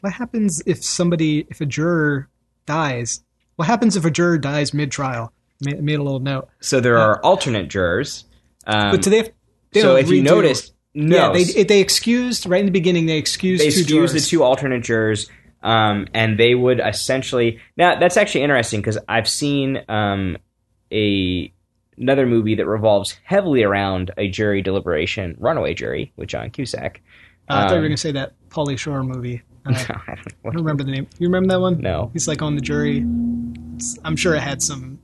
what happens if somebody if a juror dies. What happens if a juror dies mid trial? Made, made a little note. so there are alternate jurors. Um, But do they? Have, they so if you redo- noticed, no, yeah, they they excused right in the beginning. They excused they two excuse the two alternate jurors, um, and they would essentially. Now that's actually interesting because I've seen um, a another movie that revolves heavily around a jury deliberation, Runaway Jury, with John Cusack. Uh, I thought you were Um, going to say that Pauly Shore movie. Uh, I don't I don't remember the name. You remember that one? No. He's like on the jury. It's- I'm sure it had some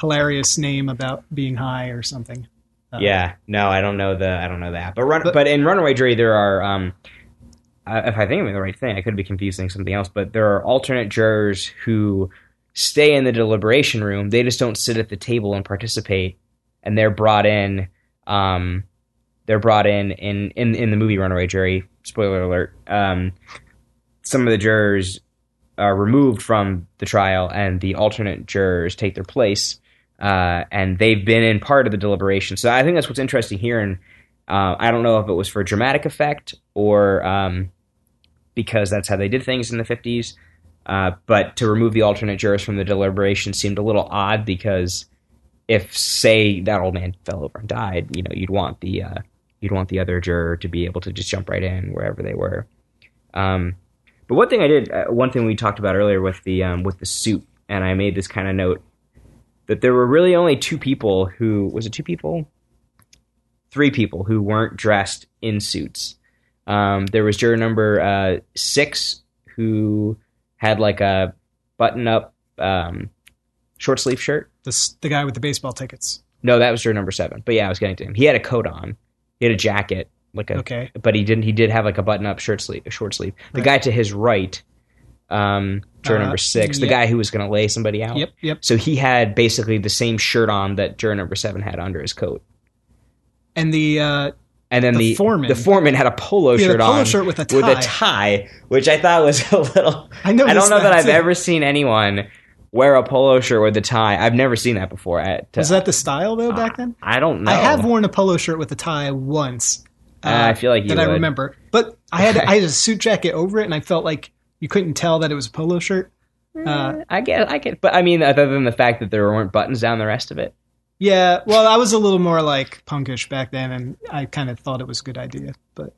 hilarious name about being high or something. Uh, yeah, no, I don't know the I don't know that. But run, but, But- in Runaway Jury there are um, if I think I'm the right thing, I could be confusing something else. But there are alternate jurors who stay in the deliberation room. They just don't sit at the table and participate, and they're brought in. Um, they're brought in in in in the movie Runaway Jury. Spoiler alert. Um, some of the jurors are removed from the trial, and the alternate jurors take their place uh, and they've been in part of the deliberation. So I think that's what's interesting here. And uh, I don't know if it was for dramatic effect or um, because that's how they did things in the 50s. Uh, but to remove the alternate jurors from the deliberation seemed a little odd because if, say, that old man fell over and died, you know, you'd want the uh, you'd want the other juror to be able to just jump right in wherever they were. Um, but one thing I did, uh, one thing we talked about earlier with the um, with the suit, and I made this kind of note that there were really only two people who was it two people, three people who weren't dressed in suits. Um, there was juror number uh, six who had like a button up um, short sleeve shirt. This, the guy with the baseball tickets. No, that was juror number seven. But yeah, I was getting to him. He had a coat on. He had a jacket, like a Okay. but he didn't. He did have like a button up shirt sleeve, a short sleeve. The Right. guy to his right, um, juror Uh, number six, the yep. guy who was going to lay somebody out. Yep, yep. So he had basically the same shirt on that juror number seven had under his coat, And the uh, and then The the foreman. the foreman had a polo He had a shirt polo on shirt with a with a tie. tie, which I thought was a little. I I don't know that, that, I've too. ever seen anyone wear a polo shirt with a tie. I've never seen that before. At, was that the style though back then? I don't know. I have worn a polo shirt with a tie once. uh, Uh, I feel like you that I remember, but I had I had a suit jacket over it, and I felt like you couldn't tell that it was a polo shirt. Uh, I get, I get, but I mean, other than the fact that there weren't buttons down the rest of it. Yeah, well, I was a little more like punkish back then, and I kind of thought it was a good idea, but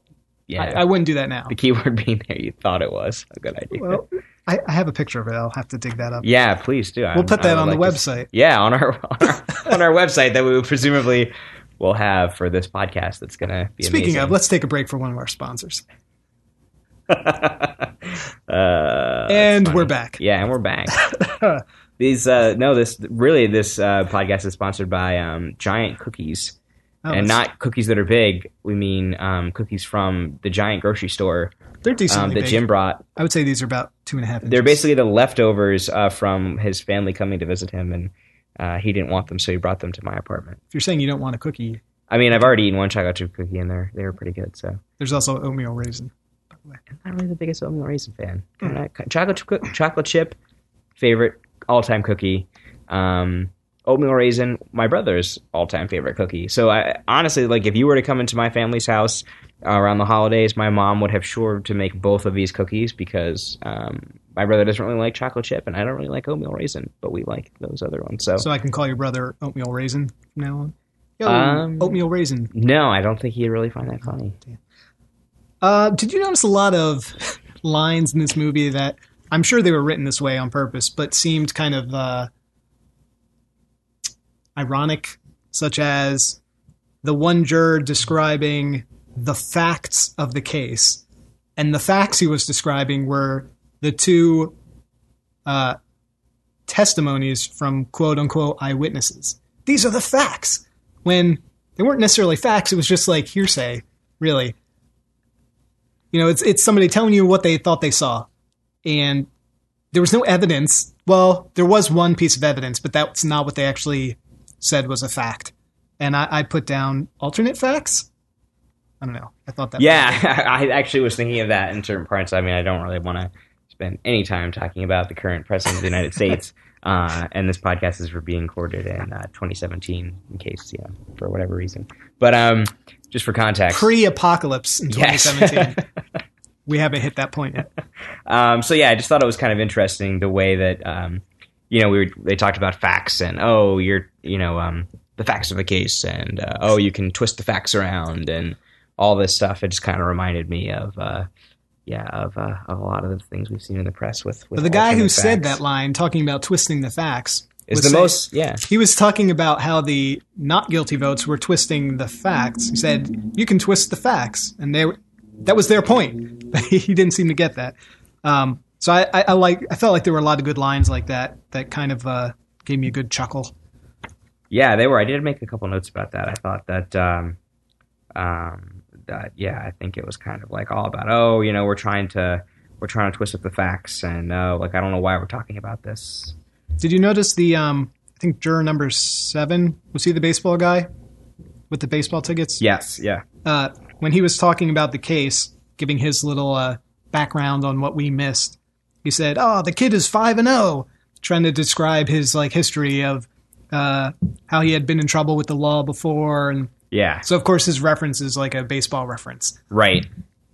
Yeah, I, I wouldn't do that now. the keyword being there, you thought it was a good idea. Well, I, I have a picture of it. I'll have to dig that up. yeah, please do. we'll put that on the website. website. Yeah, on our on our, on our website that we would presumably will have for this podcast. That's gonna be Speaking amazing. of, let's take a break for one of our sponsors, uh, and funny. we're back. Yeah, and we're back. These uh, no, this really this uh, podcast is sponsored by um, Giant Cookies, Oh, and not cookies that are big. We mean um, cookies from the Giant grocery store they're um, decently that big. Jim brought. I would say these are about two and a half. Inches. They're basically the leftovers uh, from his family coming to visit him, and uh, he didn't want them, so he brought them to my apartment. If you're saying you don't want a cookie, I mean, I've already eaten one chocolate chip cookie, and they're they were pretty good. So there's also oatmeal raisin. I'm not really the biggest oatmeal raisin fan. Kinda- chocolate chip, chocolate chip, favorite all time cookie. Um, oatmeal raisin, my brother's all time favorite cookie. So I honestly like if you were to come into my family's house uh, around the holidays, my mom would have sure to make both of these cookies because um, my brother doesn't really like chocolate chip, and I don't really like oatmeal raisin, but we like those other ones. So, So I can call your brother oatmeal raisin from now on. Yo, Um, oatmeal raisin. no, I don't think he'd really find that funny. Uh, did you notice a lot of lines in this movie that I'm sure they were written this way on purpose, but seemed kind of uh, ironic, such as the one juror describing the facts of the case, and the facts he was describing were the two uh, testimonies from quote unquote eyewitnesses. These are the facts. When they weren't necessarily facts, it was just like hearsay, really. You know, it's it's somebody telling you what they thought they saw, and there was no evidence. Well, there was one piece of evidence, but that's not what they actually said was a fact. And I, I put down alternate facts. I don't know. I thought that. Yeah, I actually was thinking of that in certain parts. I mean, I don't really want to spend any time talking about the current president of the United States. Uh, and this podcast is for being recorded in uh, 2017, in case you know for whatever reason. But um, just for context, pre-apocalypse in Yes. 2017. we haven't hit that point yet. um, so yeah, I just thought it was kind of interesting the way that um, you know we were, they talked about facts and oh you're you know um, the facts of the case and uh, oh you can twist the facts around and all this stuff. It just kind of reminded me of uh, yeah of, uh, of a lot of the things we've seen in the press with. with the guy who alternate said that line, talking about twisting the facts, is the saying- most yeah He was talking about how the not guilty votes were twisting the facts. He said you can twist the facts, and they that was their point. he didn't seem to get that. Um, so I, I, I like I felt like there were a lot of good lines like that that kind of uh, gave me a good chuckle. Yeah, they were. I did make a couple notes about that. I thought that, um, um, that yeah, I think it was kind of like all about oh, you know, we're trying to we're trying to twist up the facts, and uh, like I don't know why we're talking about this. Did you notice the um, I think juror number seven was he the baseball guy with the baseball tickets? Yes, yeah, uh, when he was talking about the case, giving his little uh, background on what we missed, he said, "Oh, the kid is five and zero," trying to describe his like history of uh, how he had been in trouble with the law before, and yeah, so of course his reference is like a baseball reference. right,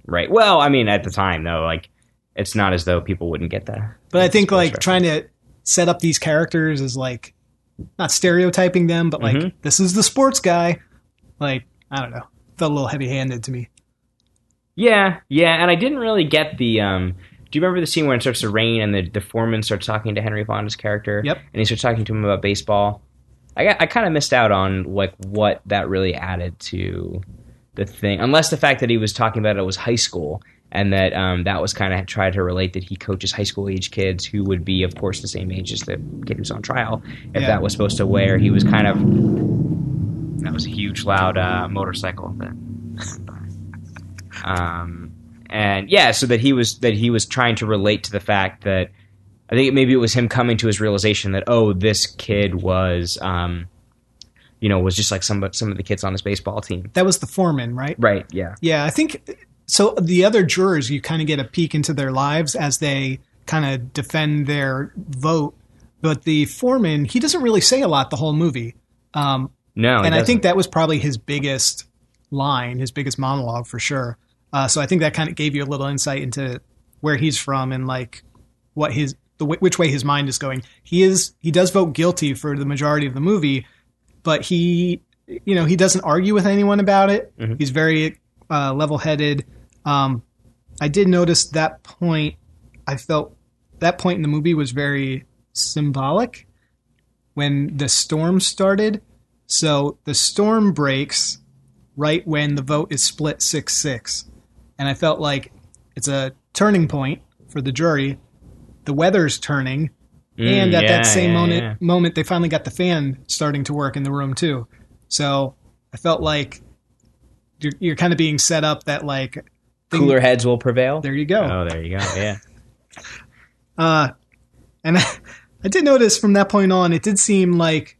right. Well, I mean, at the time though, like it's not as though people wouldn't get that. But I think like reference. trying to set up these characters is like not stereotyping them, but like Mhm. this is the sports guy. Like I don't know, felt a little heavy handed to me. Yeah, yeah, and I didn't really get the. Um, do you remember the scene where it starts to rain and the, the foreman starts talking to Henry Fonda's character? Yep. And he starts talking to him about baseball. I got, I kind of missed out on like what that really added to the thing, unless the fact that he was talking about it was high school and that um, that was kind of tried to relate that he coaches high school age kids who would be, of course, the same age as the kid who's on trial. If Yeah. that was supposed to where he was kind of that was a huge loud uh, motorcycle that um, and yeah, so that he was that he was trying to relate to the fact that I think maybe it was him coming to his realization that oh, this kid was, um, you know, was just like some some of the kids on his baseball team. That was the foreman, right? Right. Yeah. Yeah, I think so. The other jurors, you kind of get a peek into their lives as they kind of defend their vote. But the foreman, he doesn't really say a lot the whole movie. Um, No. and I think that was probably his biggest line, his biggest monologue for sure. Uh, so I think that kind of gave you a little insight into where he's from and like what his the wh- which way his mind is going. He is he does vote guilty for the majority of the movie, but he you know he doesn't argue with anyone about it. He's very uh, level headed. Um, I did notice that point. I felt that point in the movie was very symbolic when the storm started. So the storm breaks right when the vote is split 6 6. And I felt like it's a turning point for the jury. The weather's turning. and at Mm, yeah, that same yeah, moment, yeah. moment, they finally got the fan starting to work in the room too. So I felt like you're, you're kind of being set up that like thing- cooler heads will prevail. There you go. Oh, there you go. Yeah. Uh, and I, I did notice from that point on, it did seem like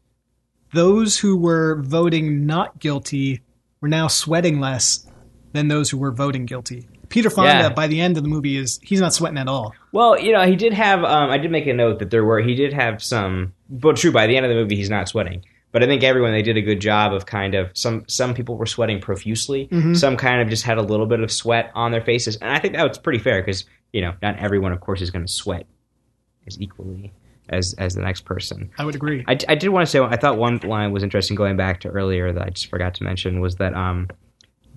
those who were voting not guilty were now sweating less than those who were voting guilty. Peter Fonda, Yeah. by the end of the movie, is he's not sweating at all. Well, you know, he did have. Um, I did make a note that there were. He did have some. But true, by the end of the movie, he's not sweating. But I think everyone they did a good job of kind of some. Some people were sweating profusely. Some kind of just had a little bit of sweat on their faces, and I think that was pretty fair because you know not everyone, of course, is going to sweat as equally as as the next person. I would agree. I, I did want to say I thought one line was interesting going back to earlier that I just forgot to mention was that um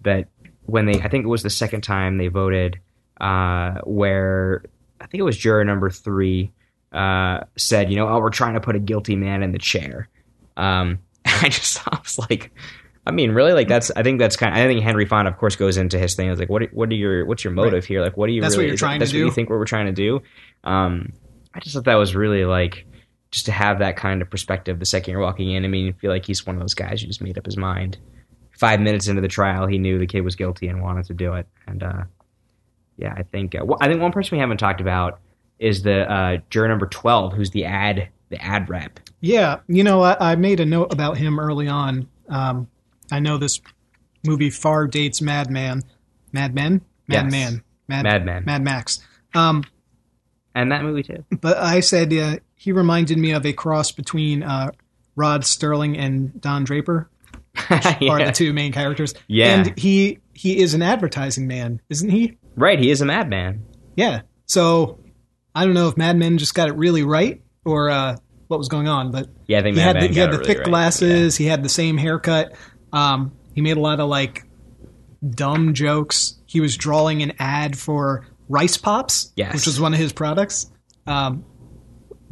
that when they I think it was the second time they voted uh where I think it was juror number three uh said you know oh we're trying to put a guilty man in the chair um I just I was like I mean really like that's I think that's kind of, I think Henry Fonda of course goes into his thing. I was like what what are your what's your motive here like what are you That's what really you're is that- trying to that's what you think what we're trying to do um I just thought that was really like just to have that kind of perspective the second you're walking in. I mean, you feel like he's one of those guys who just made up his mind. Five minutes into the trial, he knew the kid was guilty and wanted to do it. And uh, yeah, I think uh, I think one person we haven't talked about is the uh, juror number twelve, who's the ad the ad rep. Yeah, you know, I, I made a note about him early on. Um, I know this movie far dates Madman, Mad Men, Mad Yes. Mad, Mad Mad Max. Um, And that movie too. but I said uh, he reminded me of a cross between uh, Rod Sterling and Don Draper, are Yeah. the two main characters. Yeah. and he he is an advertising man, isn't he? Right, he is a madman. Yeah. So I don't know if Mad Men just got it really right or uh, what was going on, but Yeah, I think he had Madman the, he had the really thick right. glasses. He had the same haircut. Um, he made a lot of like dumb jokes. He was drawing an ad for Rice Pops, Yes. which was one of his products. Um,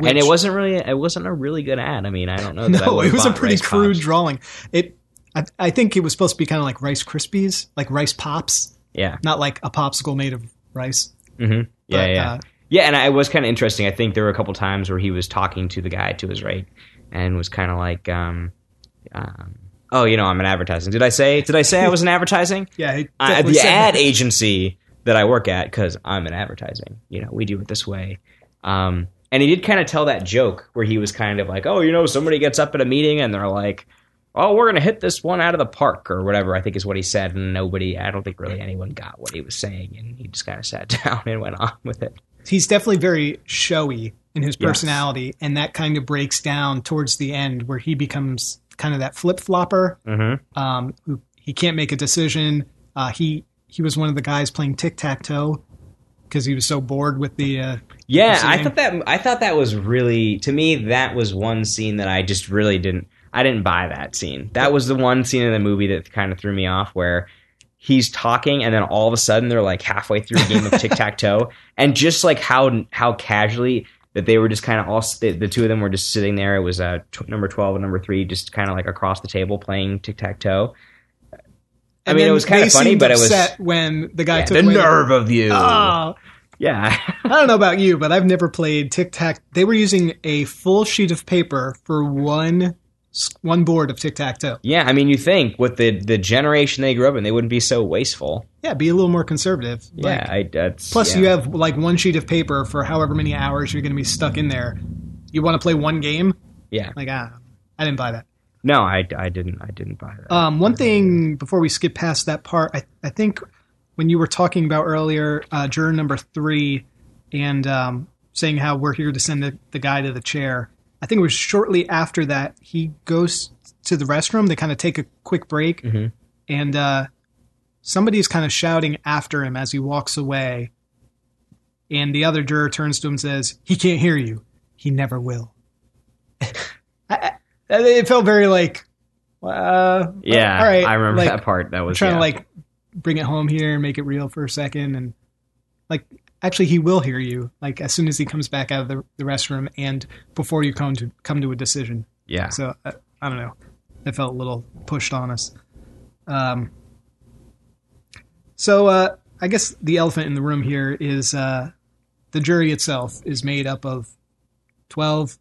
and it wasn't really it wasn't a really good ad. I mean, I don't know. That no, it was a pretty Rice crude Pops. drawing. It, I, I think it was supposed to be kind of like Rice Krispies, like Rice Pops, Yeah. not like a popsicle made of rice. hmm Yeah, But, yeah. uh, yeah, and it was kind of interesting. I think there were a couple times where he was talking to the guy to his right and was kind of like, um, um, "Oh, you know, I'm an advertising." Did I say? Did I say I was an advertising? Yeah, uh, the ad that. agency that I work at because I'm in advertising. You know, we do it this way. Um, and he did kind of tell that joke where he was kind of like, "Oh, you know, somebody gets up at a meeting and they're like." Oh, we're gonna hit this one out of the park, or whatever. I think is what he said, and nobody. I don't think really anyone got what he was saying, and he just kind of sat down and went on with it. he's definitely very showy in his Yes. personality, and that kind of breaks down towards the end where he becomes kind of that flip flopper. Mm-hmm. Um, who he can't make a decision. Uh, he he was one of the guys playing tic tac toe because he was so bored with the. Uh, Yeah, I thought that I thought that was really to me that was one scene that I just really didn't I didn't buy that scene. That was the one scene in the movie that kind of threw me off where he's talking and then all of a sudden they're like halfway through a game of tic-tac-toe and just like how how casually that they were just kind of all the, the two of them were just sitting there it was uh t- number 12 and number 3 just kind of like across the table playing tic-tac-toe. I and mean it was kind of funny but it was upset when the guy yeah, took the nerve of you. Oh, Yeah. I don't know about you, but I've never played tic tac. They were using a full sheet of paper for one one board of tic tac toe. Yeah, I mean, you think with the the generation they grew up in, they wouldn't be so wasteful. Yeah, be a little more conservative. Like, yeah, I, that's Plus, yeah. you have like one sheet of paper for however many hours you're going to be stuck in there. You want to play one game? yeah. Like, ah, I didn't buy that. No, I, I didn't I didn't buy that. Um, one thing before we skip past that part, I, I think when you were talking about earlier, uh, juror number three, and um, saying how we're here to send the, the guy to the chair, I think it was shortly after that he goes to the restroom. They kind of take a quick break, Mhm. and uh, somebody's kind of shouting after him as he walks away. And the other juror turns to him and says, "He can't hear you. He never will." I, it felt very like, uh, yeah, all right. I remember like, that part. That was trying yeah. to like bring it home here and make it real for a second, and like actually he will hear you like as soon as he comes back out of the, the restroom and before you come to come to a decision. yeah. So I, I don't know. It felt a little pushed on us. Um, so uh, I guess the elephant in the room here is uh, the jury itself is made up of twelve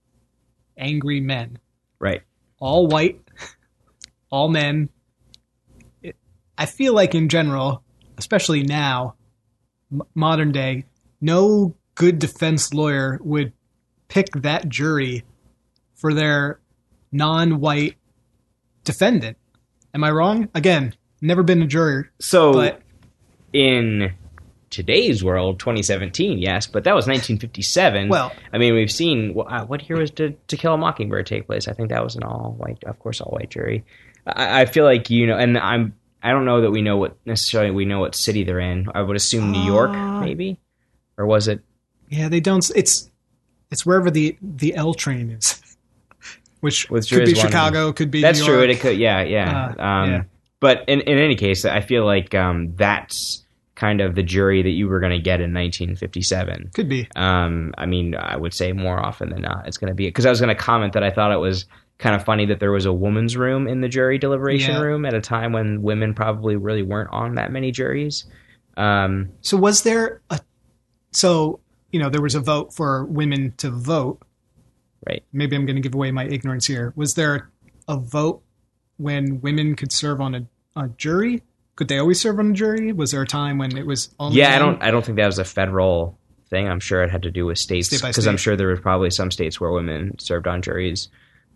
angry men, Right. all white, all men. It, I feel like in general, especially now, m- modern day, no good defense lawyer would pick that jury for their non-white defendant. Am I wrong? Again, never been a juror, So but in today's world, 2017, yes, but that was 1957. well, I mean, we've seen uh, what year was to, to Kill a Mockingbird take place? I think that was an all white, of course, all white jury. I, I feel like you know, and I'm I don't know that we know what necessarily we know what city they're in. I would assume New York, Uh, maybe, or was it? yeah, they don't. It's it's wherever the the L train is, which Which could be Chicago, could be That's New true. York. It could, yeah, yeah. Uh, um, yeah. But in, in any case, I feel like um, that's kind of the jury that you were going to get in 1957. Could be. Um, I mean, I would say more often than not, it's going to be because I was going to comment that I thought it was kind of funny that there was a woman's room in the jury deliberation Yeah. room at a time when women probably really weren't on that many juries. Um, So was there a so you know there was a vote for women to vote. Right. Maybe I'm going to give away my ignorance here. Was there a vote when women could serve on a, a jury? Could they always serve on a jury? Was there a time when it was only Yeah, I don't. I don't think that was a federal thing. I'm sure it had to do with states State by because I'm sure there were probably some states where women served on juries.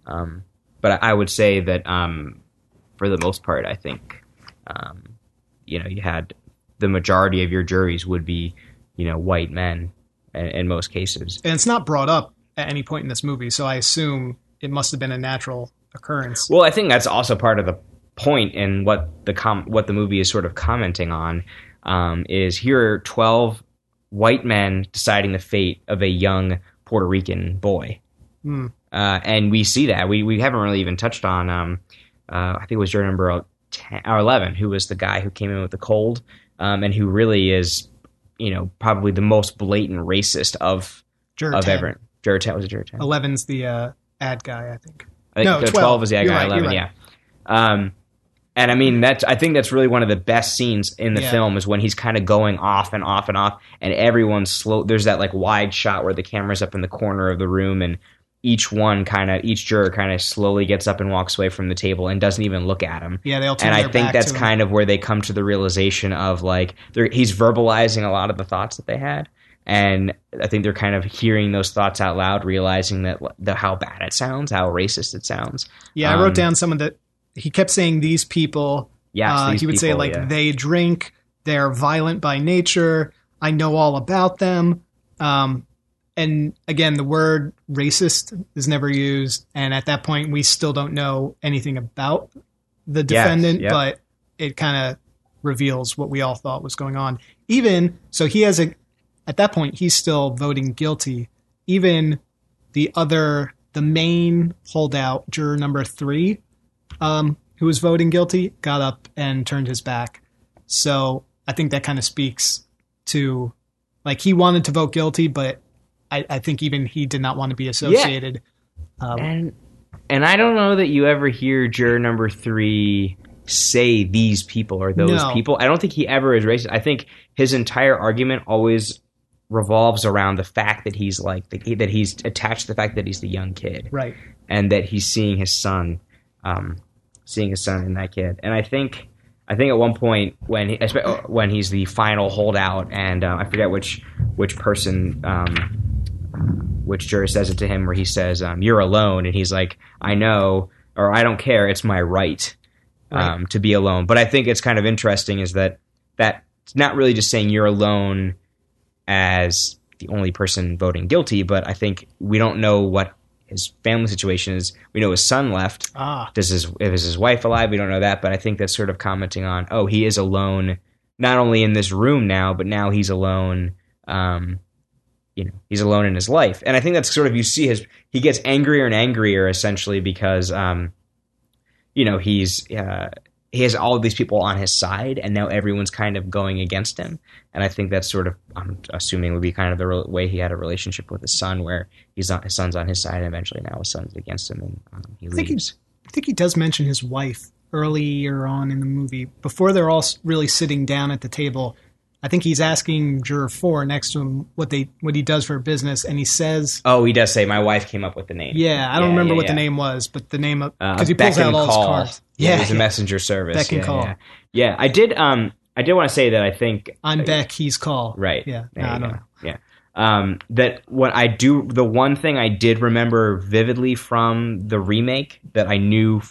Um, but I I would say that um, for the most part, I think um, you know you had the majority of your juries would be you know white men in, in most cases. And it's not brought up at any point in this movie, so I assume it must have been a natural occurrence. Well, I think that's also part of the point and what the com- what the movie is sort of commenting on um, is here are twelve white men deciding the fate of a young Puerto Rican boy, Hmm. uh, and we see that we we haven't really even touched on. Um, uh, I think it was juror number 10, or eleven, who was the guy who came in with the cold, um, and who really is, you know, probably the most blatant racist of Juror of 10. everyone. Juror ten was a juror ten. 11's the uh, ad guy, I think. I think No, 12. 12 was the You're guy, right, 11, you're yeah. Um, and I mean, that's, I think that's really one of the best scenes in the Yeah. film is when he's kind of going off and off and off, and everyone's slow. There's that like wide shot where the camera's up in the corner of the room, and each one kind of, each juror kind of slowly gets up and walks away from the table and doesn't even look at him. Yeah, they all turn And I think that's kind of where they come to the realization of like, he's verbalizing a lot of the thoughts that they had. And I think they're kind of hearing those thoughts out loud, realizing that the, how bad it sounds, how racist it sounds. Yeah, I Um, wrote down some of the. He kept saying these people. Yes, uh, these he would say like yeah. they drink, they're violent by nature. I know all about them. Um, and again, the word racist is never used, and at that point, we still don't know anything about the defendant, yep. but it kind of reveals what we all thought was going on. Even so, he has a. At that point, he's still voting guilty. Even the other, the main holdout, juror number three, um, who was voting guilty, got up and turned his back. So I think that kind of speaks to, like, he wanted to vote guilty, but I, I think even he did not want to be associated. Um, And and I don't know that you ever hear juror number three say these people or those No. people. I don't think he ever is racist. I think his entire argument always revolves around the fact that he's like the, that he's attached to the fact that he's the young kid right. and that he's seeing his son, um, seeing his son in that kid. And I think, I think at one point when he, when he's the final holdout, and uh, I forget which which person, um, which juror says it to him, where he says, um, "You're alone," and he's like, "I know," or "I don't care. It's my right." Um, to be alone, but I think it's kind of interesting is that that's not really just saying you're alone as the only person voting guilty, but I think we don't know what his family situation is. We know his son left. Ah, Does his if is his wife alive? We don't know that, but I think that's sort of commenting on oh he is alone, not only in this room now, but now he's alone. Um, you know, he's alone in his life, and I think that's sort of you see his he gets angrier and angrier essentially because um, you know he's uh, he has all of these people on his side, and now everyone's kind of going against him. And I think that's sort of I'm assuming would be kind of the re- way he had a relationship with his son, where he's on his son's on his side, and eventually now his son's against him, and um, he think he- I think he does mention his wife earlier on in the movie. Before they're all really sitting down at the table, I think he's asking juror four next to him what they what he does for a business, and he says, Oh, he does say my wife came up with the name. "Yeah, I don't Yeah, remember yeah, what the name was, but the name of Uh, because he pulls out all his call. cards. Yeah, Yeah, was a messenger service. Beck and yeah, call. Yeah. yeah, I did. Um, I did want to say that I think I'm Beck, he's call. Right. Yeah. No, I don't know. Yeah. Um, that what I do, the one thing I did remember vividly from the remake that I knew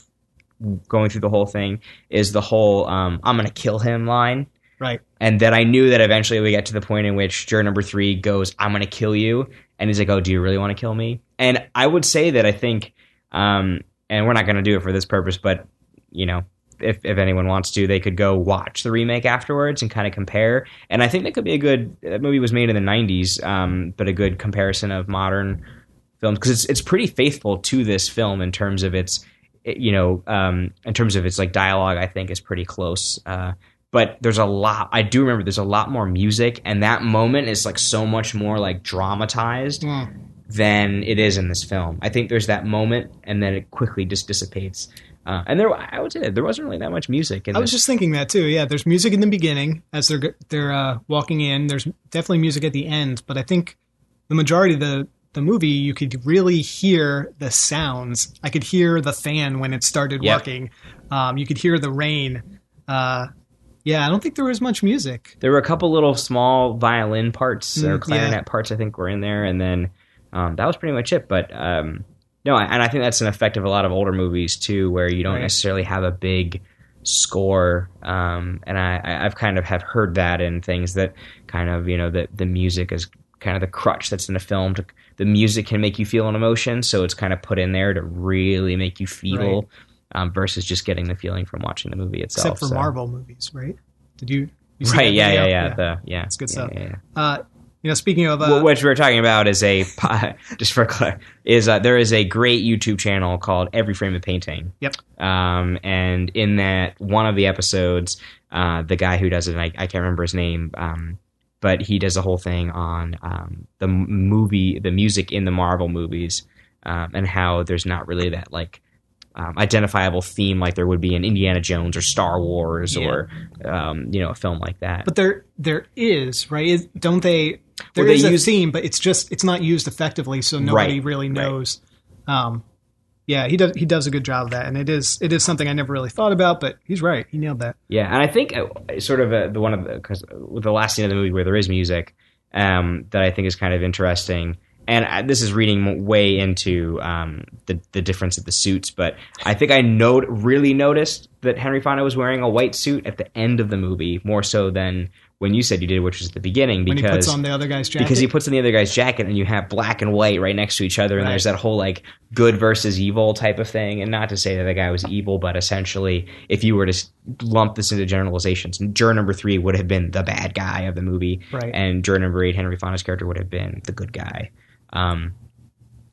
going through the whole thing is the whole um, "I'm gonna kill him" line, Right. and that I knew that eventually we get to the point in which juror number three goes, "I'm gonna kill you," and he's like, "Oh, do you really want to kill me?" And I would say that I think, um, and we're not gonna do it for this purpose, but you know, if, if anyone wants to, they could go watch the remake afterwards and kind of compare. And I think that could be a good. That movie was made in the '90s, um, but a good comparison of modern films because it's it's pretty faithful to this film in terms of its, it- you know, um, in terms of its like dialogue. I think is pretty close. Uh, but there's a lot. I do remember there's a lot more music, and that moment is like so much more like dramatized than it is in this film. I think there's that moment, and then it quickly just dissipates. Uh, and there, I would say there wasn't really that much music. In I was this. just thinking that too. Yeah, there's music in the beginning as they're they're uh, walking in. There's definitely music at the end, but I think the majority of the the movie you could really hear the sounds. I could hear the fan when it started Yep. working. Um, you could hear the rain. Uh, Yeah, I don't think there was much music. There were a couple little small violin parts Mm, or yeah. clarinet parts, I think, were in there, and then um, that was pretty much it. But um, no, I- and I think that's an effect of a lot of older movies too, where you don't Right. necessarily have a big score. Um, and I, I've kind of have heard that in things that kind of you know the the music is kind of the crutch that's in a film. To, the music can make you feel an emotion, so it's kind of put in there to really make you feel. Right. Um, versus just getting the feeling from watching the movie itself. Except for so- Marvel movies, right? Did you? you see Right? that Yeah, yeah, yeah, The, yeah, It's good yeah, stuff. yeah, yeah. Uh, you know, speaking of, uh, Well, what we're talking about is a just for clar- is uh, there is a great YouTube channel called Every Frame a Painting. Yep. Um, and in that one of the episodes, uh, the guy who does it, I, I can't remember his name, um, but he does a whole thing on um, the movie, the music in the Marvel movies, um, and how there's not really that like. Um, identifiable theme like there would be in Indiana Jones or Star Wars Yeah. or um, you know a film like that. but there there is right. Is, don't they? There Well, is they a use- theme, but it's just it's not used effectively, so nobody Right, really right. knows. Um, yeah, he does he does a good job of that, and it is it is something I never really thought about, but he's right. He nailed that. Yeah, and I think uh, sort of uh, the one of the because the last scene of the movie where there is music, um, that I think is kind of interesting. And uh, this is reading way into um, the the difference of the suits, but I think I note really noticed that Henry Fonda was wearing a white suit at the end of the movie more so than when you said you did, which was at the beginning, When he puts because on the other guy's jacket, because he puts on the other guy's jacket and you have black and white right next to each other and Right. there's that whole like good versus evil type of thing and not to say that the guy was evil but essentially if you were to lump this into generalizations juror number three would have been the bad guy of the movie Right. and juror number eight henry fonda's character would have been the good guy um,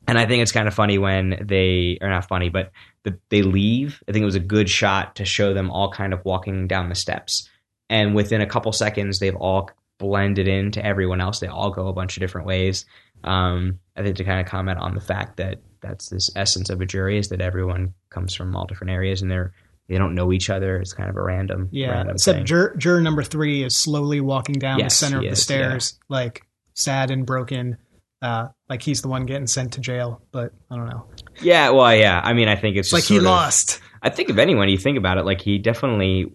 and I think it's kind of funny when they are not funny, but the, they leave. I think it was a good shot to show them all kind of walking down the steps, and within a couple seconds, they've all blended into everyone else. They all go a bunch of different ways. Um, I think to kind of comment on the fact that that's this essence of a jury is that everyone comes from all different areas and they're they don't know each other. It's kind of a random, yeah. random Except thing. juror, juror number three is slowly walking down the center of the is, stairs, like sad and broken, uh, like he's the one getting sent to jail. But I don't know, yeah, well, yeah. I mean, I think it's like he of- lost. I think if anyone, you think about it, like he definitely.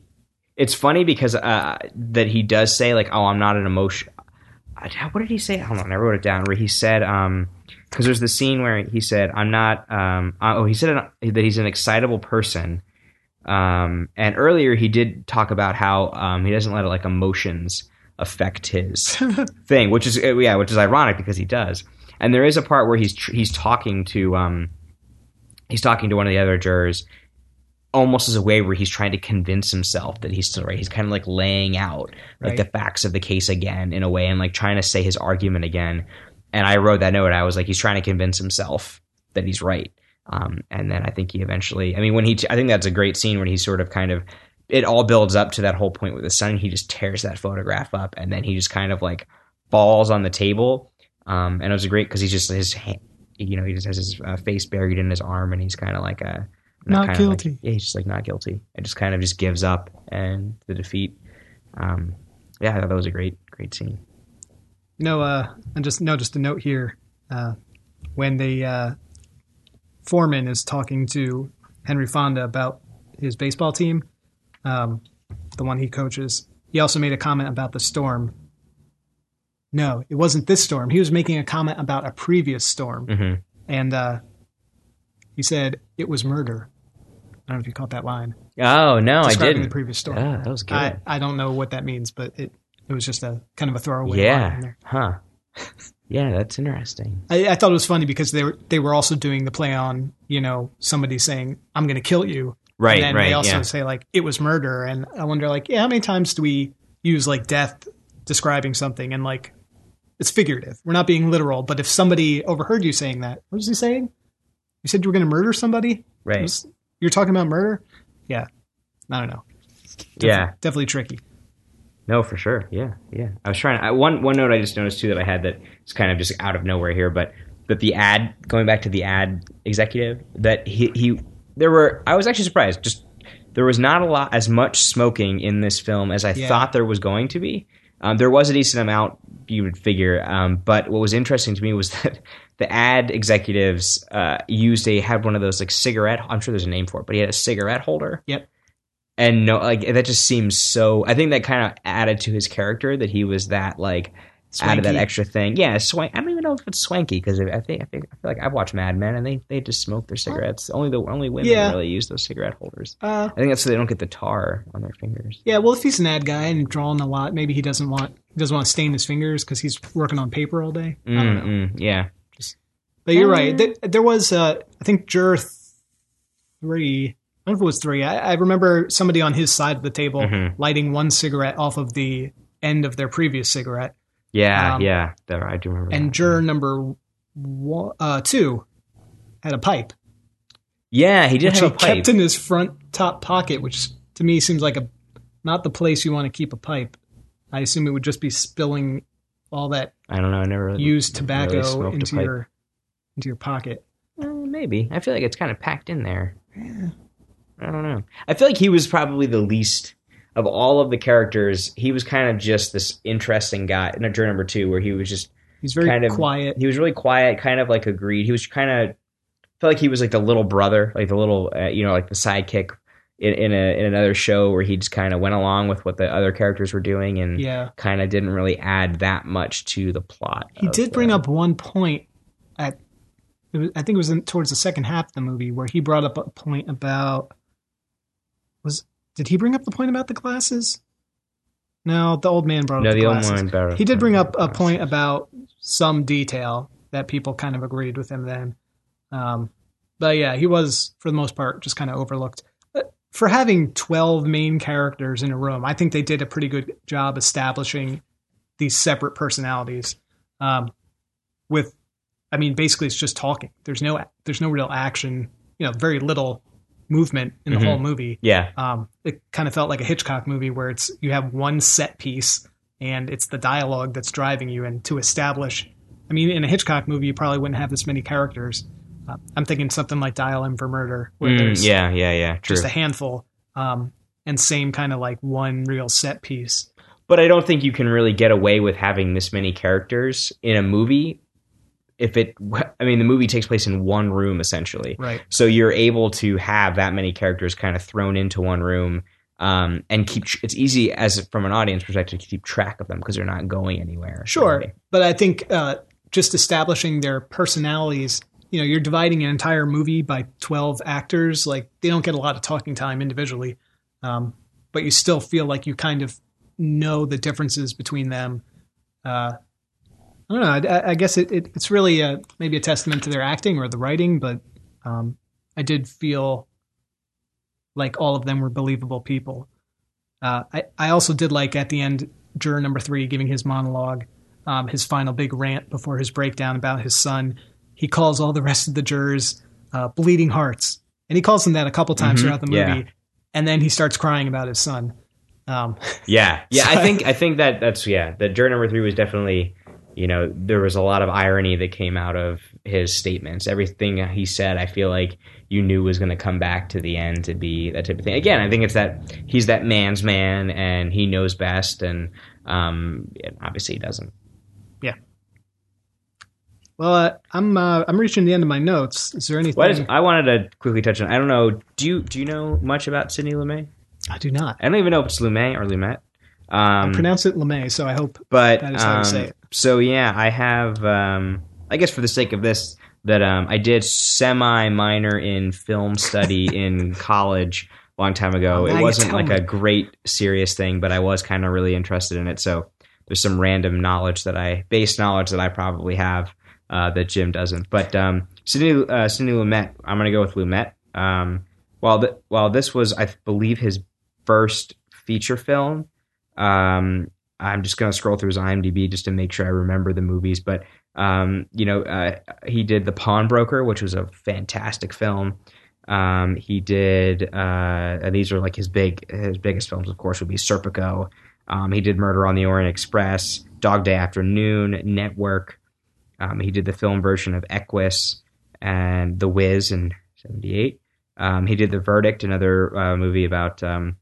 It's funny because uh, that he does say like, "Oh, I'm not an emotion." What did he say? Hold on, I wrote it down. Where he said, um, because there's the scene where he said, "I'm not." Um, uh, oh, he said that he's an excitable person. Um, and earlier he did talk about how um, he doesn't let like emotions affect his thing, which is uh, yeah, which is ironic because he does. And there is a part where he's tr- he's talking to um, he's talking to one of the other jurors, almost as a way where he's trying to convince himself that he's still right. He's kind of like laying out like Right. the facts of the case again in a way, and like trying to say his argument again. And I wrote that note. I was like, he's trying to convince himself that he's right. Um, and then I think he eventually. I mean, when he, I think that's a great scene when he sort of kind of. It all builds up to that whole point with the son. He just tears that photograph up, and then he just kind of like falls on the table. Um, and it was great because he's just his, you know, he just has his uh, face buried in his arm, and he's kind of like a Not guilty. Like, yeah, he's just like not guilty, and just kind of just gives up and the defeat. Um, yeah, I thought that was a great, great scene. No, uh, and just no, just a note here. Uh, when the uh, foreman is talking to Henry Fonda about his baseball team, um, the one he coaches, he also made a comment about the storm. No, it wasn't this storm. He was making a comment about a previous storm, hmm and uh, he said it was murder. I don't know if you caught that line. Oh no, I didn't. the previous storm. Yeah, that was good. I, I don't know what that means, but it, it was just a kind of a throwaway yeah, there. huh? yeah, that's interesting. I, I thought it was funny because they were they were also doing the play on you know somebody saying I'm going to kill you, Right, and right. they also yeah. say like it was murder, and I wonder like yeah, how many times do we use like death describing something and like it's figurative. We're not being literal, but if somebody overheard you saying that, what was he saying? You said you were going to murder somebody. right. Was- You're talking about murder. Yeah, I don't know. yeah. Definitely tricky. No, for sure. Yeah, yeah. I was trying. I, one one note I just noticed too that I had that is kind of just out of nowhere here, but that the ad going back to the ad executive that he he there were I was actually surprised. Just there was not a lot as much smoking in this film as I Yeah. thought there was going to be. Um, there was a decent amount you would figure, um, but what was interesting to me was that the ad executives uh, used a had one of those like cigarette. I'm sure there's a name for it, but he had a cigarette holder Yep. and no, like that just seems so. I think that kind of added to his character that he was that like added that extra thing. Yeah, swank. I don't even know if it's swanky because I think I think I feel like I've watched Mad Men and they they just smoke their cigarettes. Only the only women Yeah. really use those cigarette holders. Uh, I think that's so they don't get the tar on their fingers. yeah, well, if he's an ad guy and drawing a lot, maybe he doesn't want he doesn't want to stain his fingers because he's working on paper all day. I don't know. Mm-mm, yeah. But you're right. There, there was, uh, I think, Jur three. I don't know if it was three. I, I remember somebody on his side of the table Mhm. lighting one cigarette off of the end of their previous cigarette, Yeah, Um, yeah. There, I do remember. and that. juror number one, uh, two had a pipe, yeah, he did which have he a pipe. kept in his front top pocket, which to me seems like a not the place you want to keep a pipe. I assume it would just be spilling all that I don't know. I never really used tobacco a into your into your pocket. Uh, maybe. I feel like it's kind of packed in there. Yeah. I don't know. I feel like he was probably the least of all of the characters. He was kind of just this interesting guy. In juror number two, where he was just He's very Kind of- quiet. he was really quiet, kind of like agreed. He was kind of felt like he was like the little brother, like the little uh, you know, like the sidekick in, in a in another show where he just kind of went along with what the other characters were doing and Yeah. kind of didn't really add that much to the plot. He did bring the- up one point at, it was, I think it was in, towards the second half of the movie where he brought up a point about was did he bring up the point about the glasses? No, the old man brought no up the, the old glasses. one better. He did bring up a point about some detail that people kind of agreed with him then. Um, but yeah, he was for the most part just kind of overlooked. Uh, For having 12 main characters in a room, I think they did a pretty good job establishing these separate personalities. Um, with, I mean, basically it's just talking. There's no, there's no real action. You know, very little movement in the Mhm. whole movie Yeah, um, it kind of felt like a Hitchcock movie where it's you have one set piece and it's the dialogue that's driving you. And to establish, I mean, in a Hitchcock movie, you probably wouldn't have this many characters. Uh, I'm thinking something like Dial M for Murder, where Mm, there's yeah, yeah, yeah. True. just a handful, um, and same kind of like one real set piece. But I don't think you can really get away with having this many characters in a movie. If it, I mean, the movie takes place in one room essentially, Right. so you're able to have that many characters kind of thrown into one room, um, and keep. It's easy as from an audience perspective to keep track of them because they're not going anywhere. Sure, really. but I think uh, just establishing their personalities. You know, you're dividing an entire movie by 12 actors. Like they don't get a lot of talking time individually, um, but you still feel like you kind of know the differences between them. Uh, I don't know. I, I guess it, it, it's really a, maybe a testament to their acting or the writing, but um, I did feel like all of them were believable people. Uh, I, I also did like at the end, juror number three giving his monologue, um, his final big rant before his breakdown about his son. He calls all the rest of the jurors uh, bleeding hearts. And he calls them that a couple times Mhm, throughout the movie. yeah. And then he starts crying about his son. Um, Yeah, yeah. I think I think that that's yeah. The juror number three was definitely, you know, there was a lot of irony that came out of his statements. Everything he said, I feel like you knew was going to come back to the end to be that type of thing. Again, I think it's that he's that man's man and he knows best, and um, obviously he doesn't. Yeah. Well, uh, I'm uh, I'm reaching the end of my notes. Is there anything? Is, I wanted to quickly touch on. I don't know. Do you do you know much about Sidney Lumet? I do not. I don't even know if it's Lumet or Lumet. Um, pronounce it LeMay, so I hope. but That is how um, say it. so yeah, I have. Um, I guess for the sake of this, that um, I did semi minor in film study in college a long time ago. Now it wasn't like me. a great serious thing, but I was kind of really interested in it. So there's some random knowledge that I, base knowledge that I probably have uh, that Jim doesn't. But um, Sidney uh, Sidney Lumet, I'm going to go with Lumet. Um, while th- while this was, I believe, his first feature film. Um, I'm just going to scroll through his IMDb just to make sure I remember the movies. But um, you know, uh, he did The Pawnbroker, which was a fantastic film. Um, he did. Uh, these are like his big, his biggest films. Of course, would be Serpico. Um, he did Murder on the Orient Express, Dog Day Afternoon, Network. Um, he did the film version of Equus and The Wiz in '78. Um, he did The Verdict, another uh, movie about um,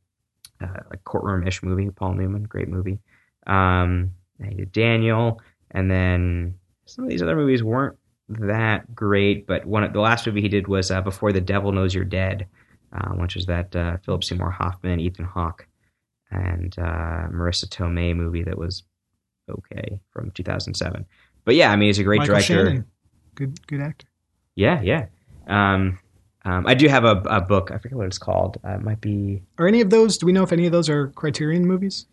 uh, a courtroom-ish movie. Paul Newman, great movie. Um, he did Daniel, and then some of these other movies weren't that great. But one of the last movie he did was uh, Before the Devil Knows You're Dead, uh, which is that uh, Philip Seymour Hoffman, Ethan Hawke, and uh, Marisa Tomei movie that was okay from 2007. But yeah, I mean, he's a great Michael director. Shannon, good good actor. Yeah, yeah. Um, um, I do have a, a book. I forget what it's called. Uh, it might be. Are any of those? Do we know if any of those are Criterion movies?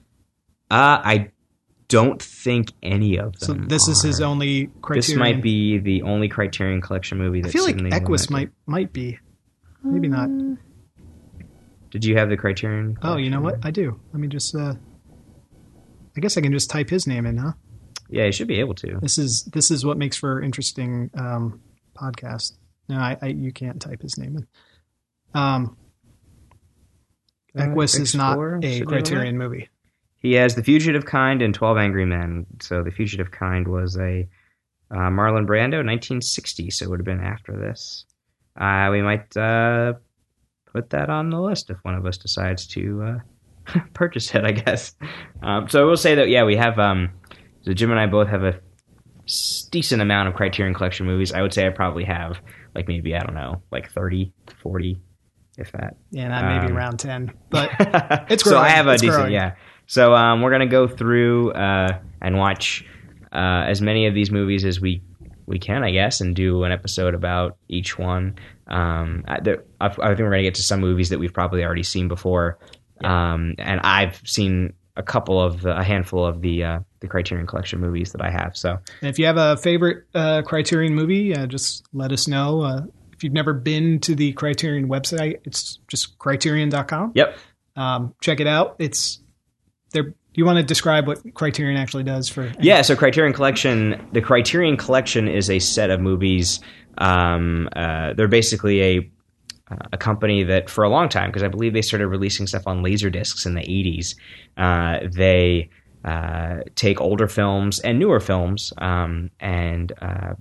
Uh, I don't think any of them. So this is his only Criterion. This might be the only Criterion Collection movie. I feel like Equus might might be. Maybe not. Did you have the Criterion? Oh, you know what? I do. Let me just. uh I guess I can just type his name in, huh? Yeah, you should be able to. This is this is what makes for interesting um, podcast. No, I, I you can't type his name in. Um, Uh, Equus is not a Sidney Criterion movie. He has The Fugitive Kind and Twelve Angry Men. So The Fugitive Kind was a uh, Marlon Brando, 1960. So it would have been after this. Uh, we might uh, put that on the list if one of us decides to uh, purchase it. I guess. Um, so I will say that yeah, we have. Um, so Jim and I both have a decent amount of Criterion Collection movies. I would say I probably have like maybe I don't know, like 30, 40, if that. Yeah, maybe Um, around ten, but It's so I have a It's decent growing. yeah. So um, we're gonna go through uh, and watch uh, as many of these movies as we we can, I guess, and do an episode about each one. Um, I, I, I think we're gonna get to some movies that we've probably already seen before, um, and I've seen a couple of the, a handful of the uh, the Criterion Collection movies that I have. So if you have a favorite uh, Criterion movie, uh, just let us know. Uh, if you've never been to the Criterion website, it's just Criterion.com. yep, Um, check it out. It's there. You want to describe what Criterion actually does for? Yeah, so Criterion Collection, the Criterion Collection is a set of movies. Um, uh, they're basically a a company that for a long time, because I believe they started releasing stuff on laser discs in the 80s. Uh, they uh, take older films and newer films um, and uh,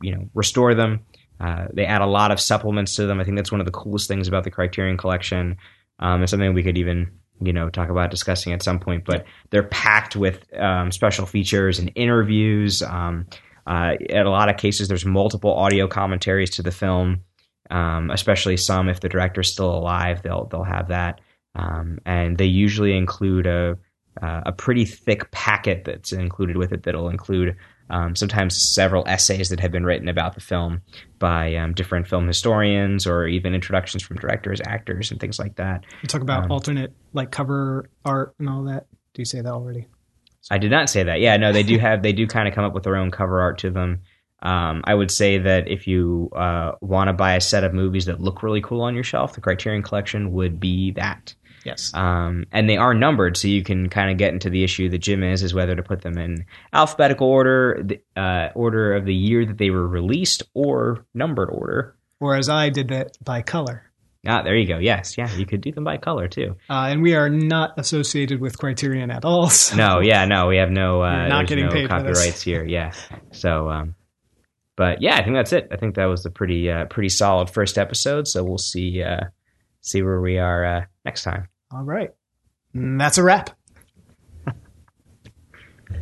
you know restore them. Uh, they add a lot of supplements to them. I think that's one of the coolest things about the Criterion Collection. Um, it's something we could even you know talk about discussing at some point. But they're packed with um, special features and interviews. Um, uh, in a lot of cases, there's multiple audio commentaries to the film, um, especially some if the director's still alive. They'll they'll have that, um, and they usually include a uh, a pretty thick packet that's included with it. That'll include um, sometimes several essays that have been written about the film by um, different film historians, or even introductions from directors, actors, and things like that. You talk about Um, alternate like cover art and all that. Do you say that already? I did not say that. Yeah, no, they do have they do kind of come up with their own cover art to them. Um, I would say that if you uh, want to buy a set of movies that look really cool on your shelf, the Criterion Collection would be that. Yes. Um, and they are numbered, so you can kind of get into the issue that Jim is is whether to put them in alphabetical order, the, uh, order of the year that they were released, or numbered order. Whereas I did that by color. Ah, there you go. Yes, yeah, you could do them by color too. Uh, and we are not associated with Criterion at all. So. No, yeah, no, we have no, uh, not getting no paid copyrights here. Yeah, so, um, but yeah, I think that's it. I think that was a pretty, uh, pretty solid first episode. So we'll see, uh, see where we are uh, next time. All right. And that's a wrap.